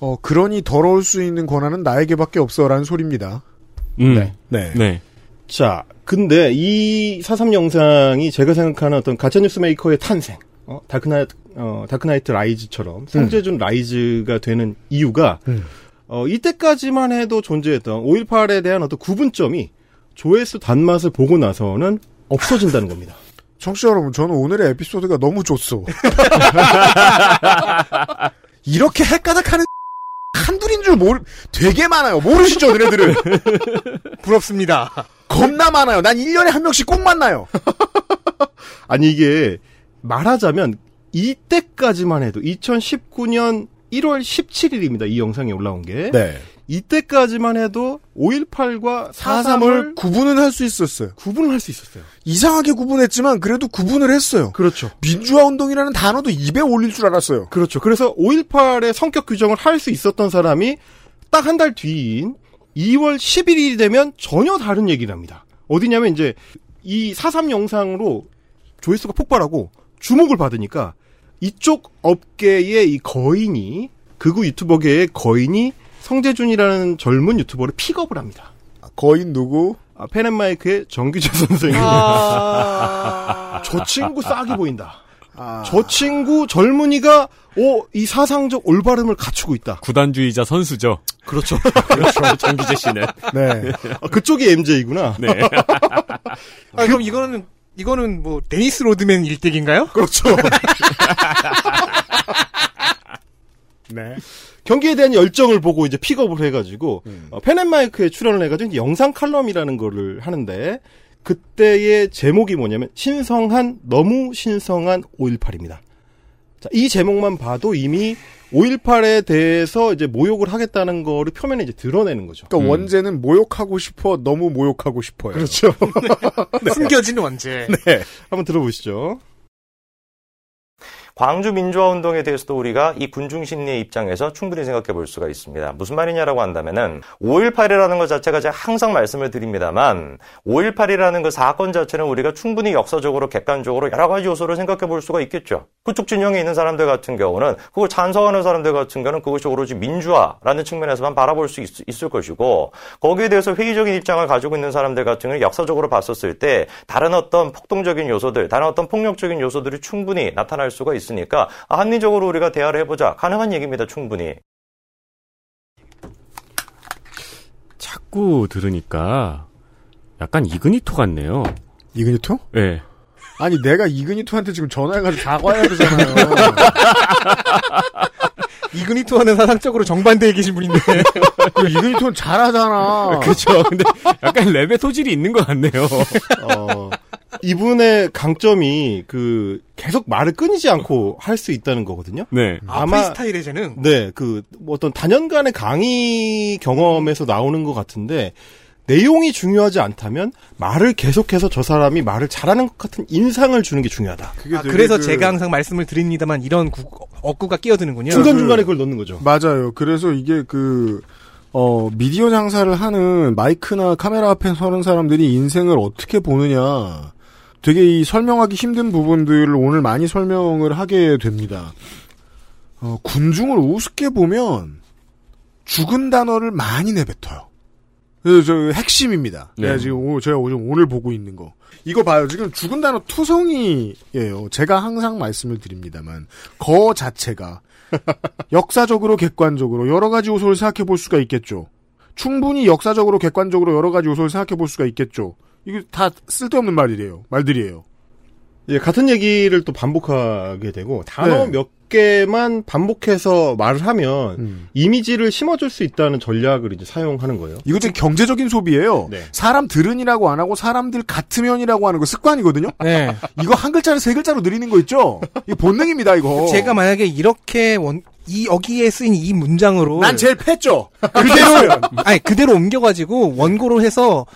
어, 그러니 더러울 수 있는 권한은 나에게밖에 없어라는 소리입니다. 음. 네. 네. 네. 자, 근데 이 사삼 영상이 제가 생각하는 어떤 가짜뉴스 메이커의 탄생, 어, 다크나이트, 어, 다크나이트 라이즈처럼 성재준 rise가 되는 이유가, 어, 이때까지만 해도 존재했던 5.18에 대한 어떤 구분점이 조회수 단맛을 보고 나서는 없어진다는 겁니다. 청취자 여러분, 저는 오늘의 에피소드가 너무 좋소. 이렇게 헷가닥하는 한둘인 줄 모르, 되게 많아요. 모르시죠, 너네들은? 부럽습니다. 겁나 많아요. 난 1년에 한 명씩 꼭 만나요. 아니, 이게, 말하자면, 이때까지만 해도, 2019년 1월 17일입니다. 이 영상이 올라온 게. 네. 이때까지만 해도 5.18과 4.3을 4.3을 구분은 할 수 있었어요. 구분을 할 수 있었어요. 이상하게 구분했지만 그래도 구분을 했어요. 그렇죠. 민주화 운동이라는 단어도 입에 올릴 줄 알았어요. 그렇죠. 그래서 5.18의 성격 규정을 할 수 있었던 사람이 딱 한 달 뒤인 2월 11일이 되면 전혀 다른 얘기를 합니다. 어디냐면 이제 이 4.3 영상으로 조회수가 폭발하고 주목을 받으니까 이쪽 업계의 이 거인이 극우 유튜버계의 거인이 성재준이라는 젊은 유튜버를 픽업을 합니다. 거인 누구? 아, 펜앤마이크의 정규재 선생님. 아. 저 친구 싹이 보인다. 아. 저 친구 젊은이가 오, 이 사상적 올바름을 갖추고 있다. 구단주이자 선수죠. 그렇죠. 그렇죠. 정규재 씨는. 네. 아, 그쪽이 MJ구나. 네. 아, 그럼 이거는 이거는 뭐 데니스 로드맨 일대기인가요? 그렇죠. 네. 경기에 대한 열정을 보고 이제 픽업을 해가지고 어, 펜앤마이크에 출연을 해가지고 이제 영상 칼럼이라는 거를 하는데 그때의 제목이 뭐냐면 신성한 너무 신성한 5.18입니다. 자, 이 제목만 봐도 이미 5.18에 대해서 이제 모욕을 하겠다는 거를 표면에 이제 드러내는 거죠. 그러니까 원제는 모욕하고 싶어, 너무 모욕하고 싶어요. 그렇죠. 숨겨진 원제. 네. 한번 들어보시죠. 광주 민주화 운동에 대해서도 우리가 이 군중 심리의 입장에서 충분히 생각해 볼 수가 있습니다. 무슨 말이냐라고 한다면은 5.18이라는 것 자체가 제가 항상 말씀을 드립니다만 5.18이라는 그 사건 자체는 우리가 충분히 역사적으로 객관적으로 여러 가지 요소를 생각해 볼 수가 있겠죠. 그쪽 진영에 있는 사람들 같은 경우는 그걸 찬성하는 사람들 같은 경우는 그것이 오로지 민주화라는 측면에서만 바라볼 수 있, 을 것이고 거기에 대해서 회의적인 입장을 가지고 있는 사람들 같은 경우는 역사적으로 봤었을 때 다른 어떤 폭동적인 요소들, 다른 어떤 폭력적인 요소들이 충분히 나타날 수가 있습니다. 있으니까 합리적으로 우리가 대화를 해보자 가능한 얘기입니다 충분히 자꾸 들으니까 약간 이그니토 같네요. 이그니토? 네. 아니 내가 이근희투한테 지금 전화해가지고 사과해야 되잖아요. 이그니토와는 사상적으로 정반대에 계신 분인데. 이근희투는 잘하잖아. 그렇죠. 근데 약간 랩의 소질이 있는 것 같네요. 어, 이분의 강점이 그 계속 말을 끊이지 않고 할 수 있다는 거거든요. 네. 아, 프리스타일의 재능? 네, 그뭐 어떤 단연간의 강의 경험에서 나오는 것 같은데 내용이 중요하지 않다면 말을 계속해서 저 사람이 말을 잘하는 것 같은 인상을 주는 게 중요하다. 아, 그래서 제가 항상 말씀을 드립니다만 이런 구- 억구가 끼어드는군요. 중간 중간에 그걸 넣는 거죠. 맞아요. 그래서 이게 그, 어, 미디어 장사를 하는 마이크나 카메라 앞에 서는 사람들이 인생을 어떻게 보느냐. 되게 이 설명하기 힘든 부분들을 오늘 많이 설명을 하게 됩니다. 어, 군중을 우습게 보면 죽은 단어를 많이 내뱉어요. 그래서 저 핵심입니다. 네. 내가 지금 오- 제가 지금 오늘 보고 있는 거. 이거 봐요. 지금 죽은 단어 투성이에요. 제가 항상 말씀을 드립니다만 거 자체가 역사적으로 객관적으로 여러 가지 요소를 생각해 볼 수가 있겠죠. 충분히 역사적으로 객관적으로 여러 가지 요소를 생각해 볼 수가 있겠죠. 이게 다 쓸데없는 말이래요. 말들이에요. 예, 같은 얘기를 또 반복하게 되고 단어 네. 몇 개만 반복해서 말을 하면 음. 이미지를 심어줄 수 있다는 전략을 이제 사용하는 거예요. 이거 지금 경제적인 소비예요. 네. 사람 들은이라고 안 하고 사람들 같으면이라고 하는 거 습관이거든요. 네. 이거 한 글자를 세 글자로 늘리는 거 있죠. 이거 본능입니다. 이거. 제가 만약에 이렇게 원, 이 여기에 쓰인 이 문장으로 난 제일 패죠. 그대로 아니 그대로 옮겨가지고 원고로 해서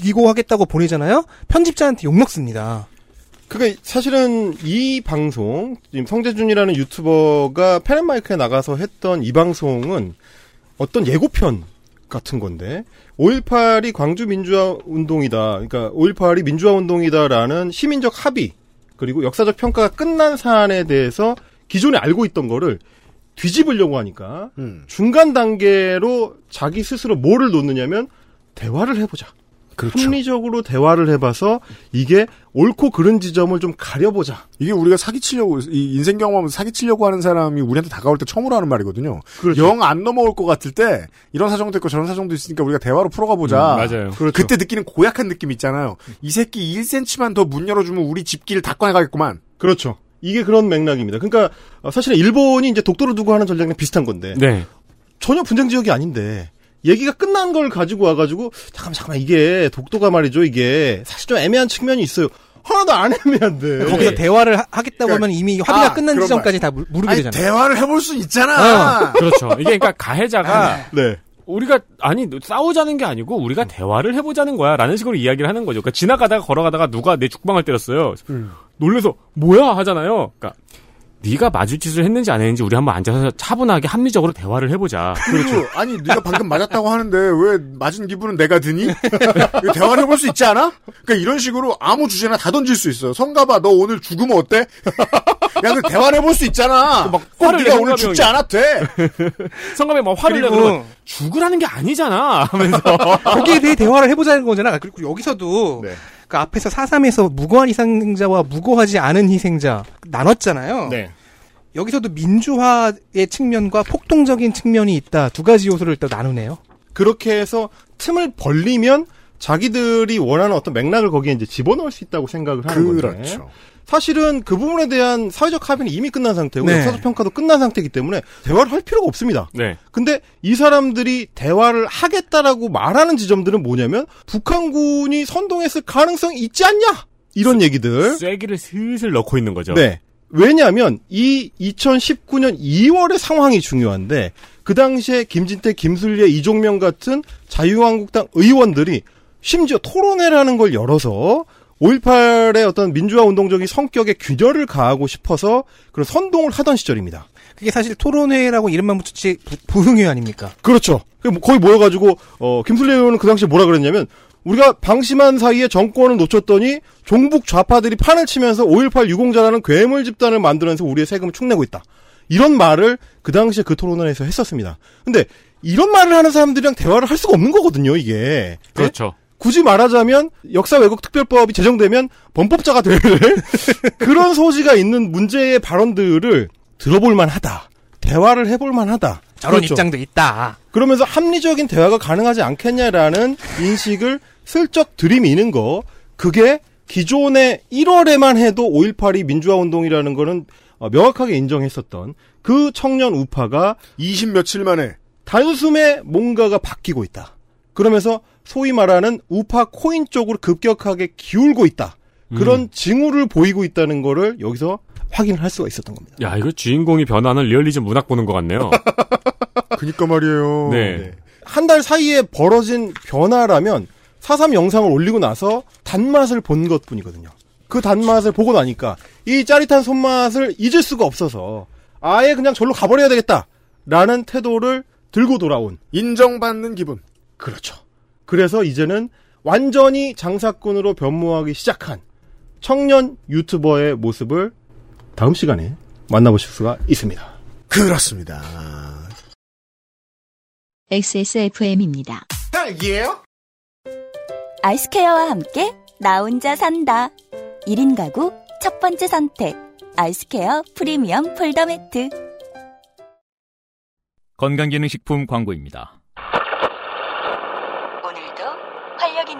기고하겠다고 보내잖아요. 편집자한테 욕 먹습니다. 그게 사실은 이 방송 지금 성재준이라는 유튜버가 펜앤마이크에 나가서 했던 이 방송은 어떤 예고편 같은 건데 5.18이 광주 민주화 운동이다. 그러니까 5.18이 민주화 운동이다라는 시민적 합의 그리고 역사적 평가가 끝난 사안에 대해서 기존에 알고 있던 거를 뒤집으려고 하니까 음. 중간 단계로 자기 스스로 뭐를 놓느냐면 대화를 해보자. 그렇죠. 합리적으로 대화를 해봐서 이게 옳고 그른 지점을 좀 가려보자. 이게 우리가 사기치려고 이 인생 경험하면서 사기치려고 하는 사람이 우리한테 다가올 때 처음으로 하는 말이거든요. 그렇죠. 영안 넘어올 것 같을 때 이런 사정도 있고 저런 사정도 있으니까 우리가 대화로 풀어가 보자. 음, 맞아요. 그렇죠. 그때 느끼는 고약한 느낌 있잖아요. 이 새끼 1cm만 더 문 열어주면 우리 집길 다 꺼내가겠구만. 그렇죠. 이게 그런 맥락입니다. 그러니까 어, 사실은 일본이 이제 독도를 두고 하는 전략이랑 비슷한 건데 네. 전혀 분쟁 지역이 아닌데 얘기가 끝난 걸 가지고 와가지고 잠깐만 잠깐만 이게 독도가 말이죠 이게 사실 좀 애매한 측면이 있어요. 하나도 안 애매한데. 거기서 대화를 하, 겠다고 그러니까- 하면 이미 합의가 아, 끝난 지점까지 다 아니 되잖아요. 대화를 해볼 수 있잖아. 그렇죠. 이게 그러니까 가해자가 네. 우리가 아니 싸우자는 게 아니고 우리가 대화를 해보자는 거야라는 식으로 이야기를 하는 거죠. 그러니까 지나가다가 걸어가다가 누가 내 죽방을 때렸어요. 놀래서 뭐야 하잖아요. 그러니까 네가 맞을 짓을 했는지 안 했는지 우리 한번 앉아서 차분하게 합리적으로 대화를 해보자. 그리고 아니 네가 방금 맞았다고 하는데 왜 맞은 기분은 내가 드니? 대화를 해볼 수 있지 않아? 그러니까 이런 식으로 아무 주제나 다 던질 수 있어요. 성가봐 너 오늘 죽으면 어때? 야, 그 대화를 해볼 수 있잖아. 막 화를 네가 내, 오늘. 죽지 않아도 돼. 성감에 막 화를 그리고- 내고 죽으라는 게 아니잖아 하면서 거기에 대해 대화를 해보자는 거잖아. 그리고 여기서도 네. 그 앞에서 4.3에서 무고한 희생자와 무고하지 않은 희생자 나눴잖아요. 네. 여기서도 민주화의 측면과 폭동적인 측면이 있다. 두 가지 요소를 또 나누네요. 그렇게 해서 틈을 벌리면 자기들이 원하는 어떤 맥락을 거기에 이제 집어넣을 수 있다고 생각을 하는. 그렇죠. 사실은 그 부분에 대한 사회적 합의는 이미 끝난 상태고 네. 역사적 평가도 끝난 상태이기 때문에 대화를 할 필요가 없습니다. 네. 근데 이 사람들이 대화를 하겠다라고 말하는 지점들은 뭐냐면 북한군이 선동했을 가능성이 있지 않냐? 이런 얘기들. 쐐기를 슬슬 넣고 있는 거죠. 네. 왜냐하면 이 2019년 2월의 상황이 중요한데 그 당시에 김진태, 김순례, 이종명 같은 자유한국당 의원들이 심지어 토론회라는 걸 열어서 5.18의 어떤 민주화 운동적인 성격에 균열을 가하고 싶어서 그런 선동을 하던 시절입니다. 그게 사실 토론회라고 이름만 붙였지 부- 부흥회 아닙니까? 그렇죠. 그뭐 거의 모여가지고 어 김순례 의원은 그 당시에 뭐라 그랬냐면 우리가 방심한 사이에 정권을 놓쳤더니 종북 좌파들이 판을 치면서 5.18 유공자라는 괴물 집단을 만들면서 우리의 세금을 축내고 있다. 이런 말을 그 당시에 그 토론회에서 했었습니다. 근데 이런 말을 하는 사람들이랑 대화를 할 수가 없는 거거든요, 이게. 그렇죠. 굳이 말하자면 역사 왜곡 특별법이 제정되면 범법자가 될 그런 소지가 있는 문제의 발언들을 들어볼 만하다. 대화를 해볼 만하다. 저런 그렇죠. 입장도 있다. 그러면서 합리적인 대화가 가능하지 않겠냐라는 인식을 슬쩍 들이미는 거 그게 기존에 1월에만 해도 5.18이 민주화 운동이라는 거는 어, 명확하게 인정했었던 그 청년 우파가 20 며칠 만에 단숨에 뭔가가 바뀌고 있다. 그러면서 소위 말하는 우파 코인 쪽으로 급격하게 기울고 있다. 그런 음. 징후를 보이고 있다는 거를 여기서 확인을 할 수가 있었던 겁니다. 야, 이거 주인공이 변하는 리얼리즘 문학 보는 것 같네요. 그니까 말이에요. 네. 한 달 사이에 벌어진 변화라면 4.3 영상을 올리고 나서 단맛을 본 것 뿐이거든요. 그 단맛을 보고 나니까 이 짜릿한 손맛을 잊을 수가 없어서 아예 그냥 절로 가버려야 되겠다. 라는 태도를 들고 돌아온. 인정받는 기분. 그렇죠. 그래서 이제는 완전히 장사꾼으로 변모하기 시작한 청년 유튜버의 모습을 다음 시간에 만나보실 수가 있습니다. 그렇습니다. XSFM입니다. 딸기예요? 아이스케어와 함께 나 혼자 산다. 1인 가구 첫 번째 선택. 아이스케어 프리미엄 폴더 매트. 건강기능식품 광고입니다. 오늘도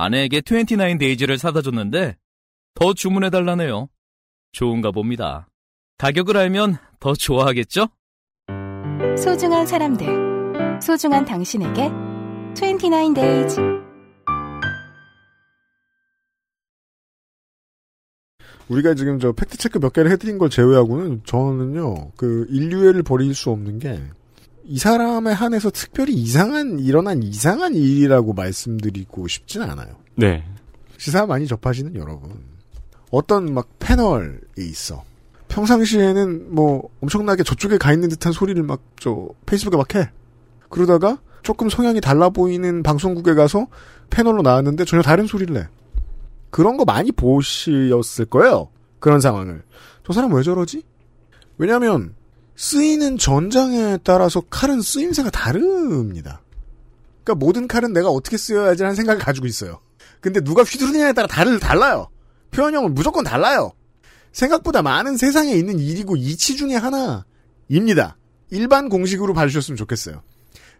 아내에게 29 데이지를 사다 줬는데 더 주문해 달라네요. 좋은가 봅니다. 가격을 알면 더 좋아하겠죠? 소중한 사람들. 소중한 당신에게 29 days. 우리가 지금 저 팩트 체크 몇 개를 해드린 걸 제외하고는 저는요 그 인류애를 버릴 수 없는 게 이 사람에 한해서 특별히 이상한 일어난 이상한 일이라고 말씀드리고 싶진 않아요. 네. 시사 많이 접하시는 여러분 어떤 막 패널에 있어 평상시에는 뭐 엄청나게 저쪽에 가 있는 듯한 소리를 막 저 페이스북에 막 해. 그러다가 조금 성향이 달라 보이는 방송국에 가서 패널로 나왔는데 전혀 다른 소리를 내. 그런 거 많이 보셨을 거예요. 그런 상황을. 저 사람 왜 저러지? 왜냐면 쓰이는 전장에 따라서 칼은 쓰임새가 다릅니다. 그러니까 모든 칼은 내가 어떻게 쓰여야지 하는 생각을 가지고 있어요. 근데 누가 휘두르느냐에 따라 다를 달라요. 표현형은 무조건 달라요. 생각보다 많은 세상에 있는 일이고 이치 중에 하나입니다. 일반 공식으로 봐주셨으면 좋겠어요.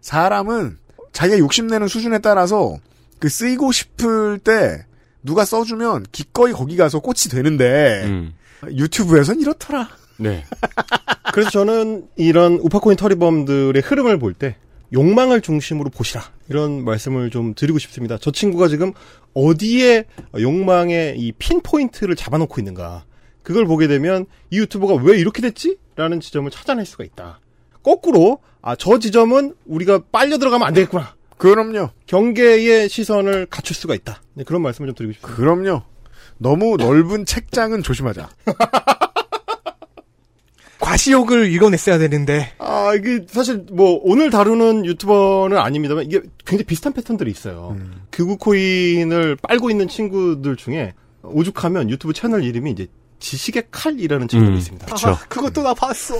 사람은 자기가 욕심내는 수준에 따라서 그 쓰이고 싶을 때 누가 써주면 기꺼이 거기 가서 꽃이 되는데 음. 유튜브에선 이렇더라. 네. 그래서 저는 이런 우파코인 터리범들의 흐름을 볼 때 욕망을 중심으로 보시라 이런 말씀을 좀 드리고 싶습니다. 저 친구가 지금 어디에 욕망의 이 핀 포인트를 잡아놓고 있는가 그걸 보게 되면 이 유튜버가 왜 이렇게 됐지? 라는 지점을 찾아낼 수가 있다. 거꾸로 아 저 지점은 우리가 빨려 들어가면 안 되겠구나. 그럼요. 경계의 시선을 갖출 수가 있다. 네, 그런 말씀을 좀 드리고 싶습니다. 그럼요. 너무 넓은 책장은 조심하자. 과시욕을 읽어냈어야 되는데. 아, 이게 사실 뭐 오늘 다루는 유튜버는 아닙니다만 이게 굉장히 비슷한 패턴들이 있어요. 음. 극우 코인을 빨고 있는 친구들 중에 오죽하면 유튜브 채널 이름이 이제 지식의 칼이라는 채널이 음, 있습니다. 그쵸. 아, 그것도 나 봤어.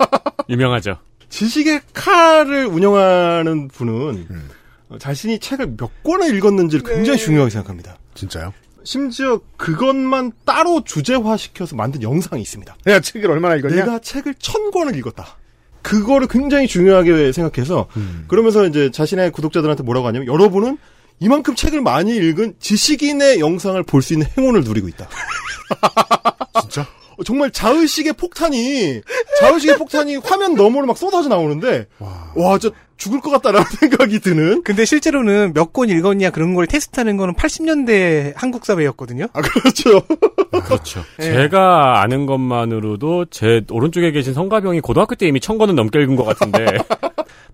유명하죠. 지식의 칼을 운영하는 분은 음. 어, 자신이 책을 몇 권을 읽었는지를 굉장히 중요하게 생각합니다. 진짜요? 심지어 그것만 따로 주제화 시켜서 만든 영상이 있습니다. 내가 책을 얼마나 읽었냐? 내가 책을 천 권을 읽었다. 그거를 굉장히 중요하게 생각해서 음. 그러면서 이제 자신의 구독자들한테 뭐라고 하냐면 여러분은 이만큼 책을 많이 읽은 지식인의 영상을 볼 수 있는 행운을 누리고 있다. 진짜? 어, 정말 자의식의 폭탄이 자의식의 폭탄이 화면 너머로 막 쏟아져 나오는데 와, 저 죽을 것 같다라는 생각이 드는. 근데 실제로는 몇 권 읽었냐 그런 걸 테스트하는 거는 80년대 한국 사회였거든요. 아 그렇죠. 그렇죠. 예. 제가 아는 것만으로도 제 오른쪽에 계신 성가병이 고등학교 때 이미 천 권은 넘게 읽은 것 같은데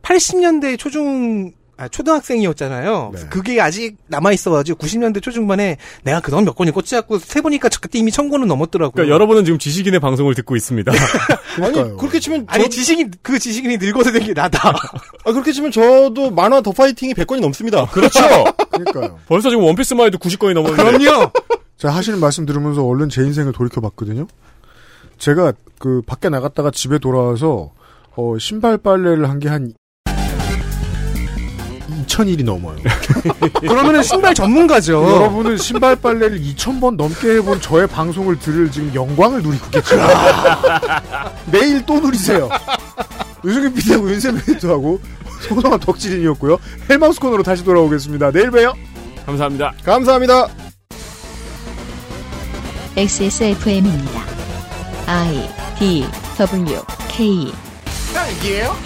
80년대 초중 아, 초등학생이었잖아요. 네. 그게 아직 남아있어가지고 90년대 초중반에 내가 그동안 몇 권이 꽂지않고 세보니까 그때 이미 천 권은 넘었더라고요. 그러니까 여러분은 지금 지식인의 방송을 듣고 있습니다. 아니 그렇게 치면 아니 저- 지식인 그 지식인이 늙어서 된 게 나다. 아, 그렇게 치면 저도 만화 더 파이팅이 100권이 넘습니다. 그렇죠. 그러니까요. 벌써 지금 원피스만 해도 90권이 넘었는데. 그럼요. 제가 하시는 말씀 들으면서 얼른 제 인생을 돌이켜봤거든요. 제가 그 밖에 나갔다가 집에 돌아와서 어, 신발 빨래를 한 게 한 2,000일이 넘어요. 그러면은 신발 전문가죠. 여러분은 신발 빨래를 2,000번 넘게 해본 저의 방송을 들을 지금 영광을 누리고 계죠. 내일 또 누리세요. 유승균 PD하고 윤세민 PD하고 소성한 덕질인이었고요. 헬마우스 코너로 다시 돌아오겠습니다. 내일 봬요. 감사합니다. 감사합니다. XSFM입니다. I D W K 딸기예요?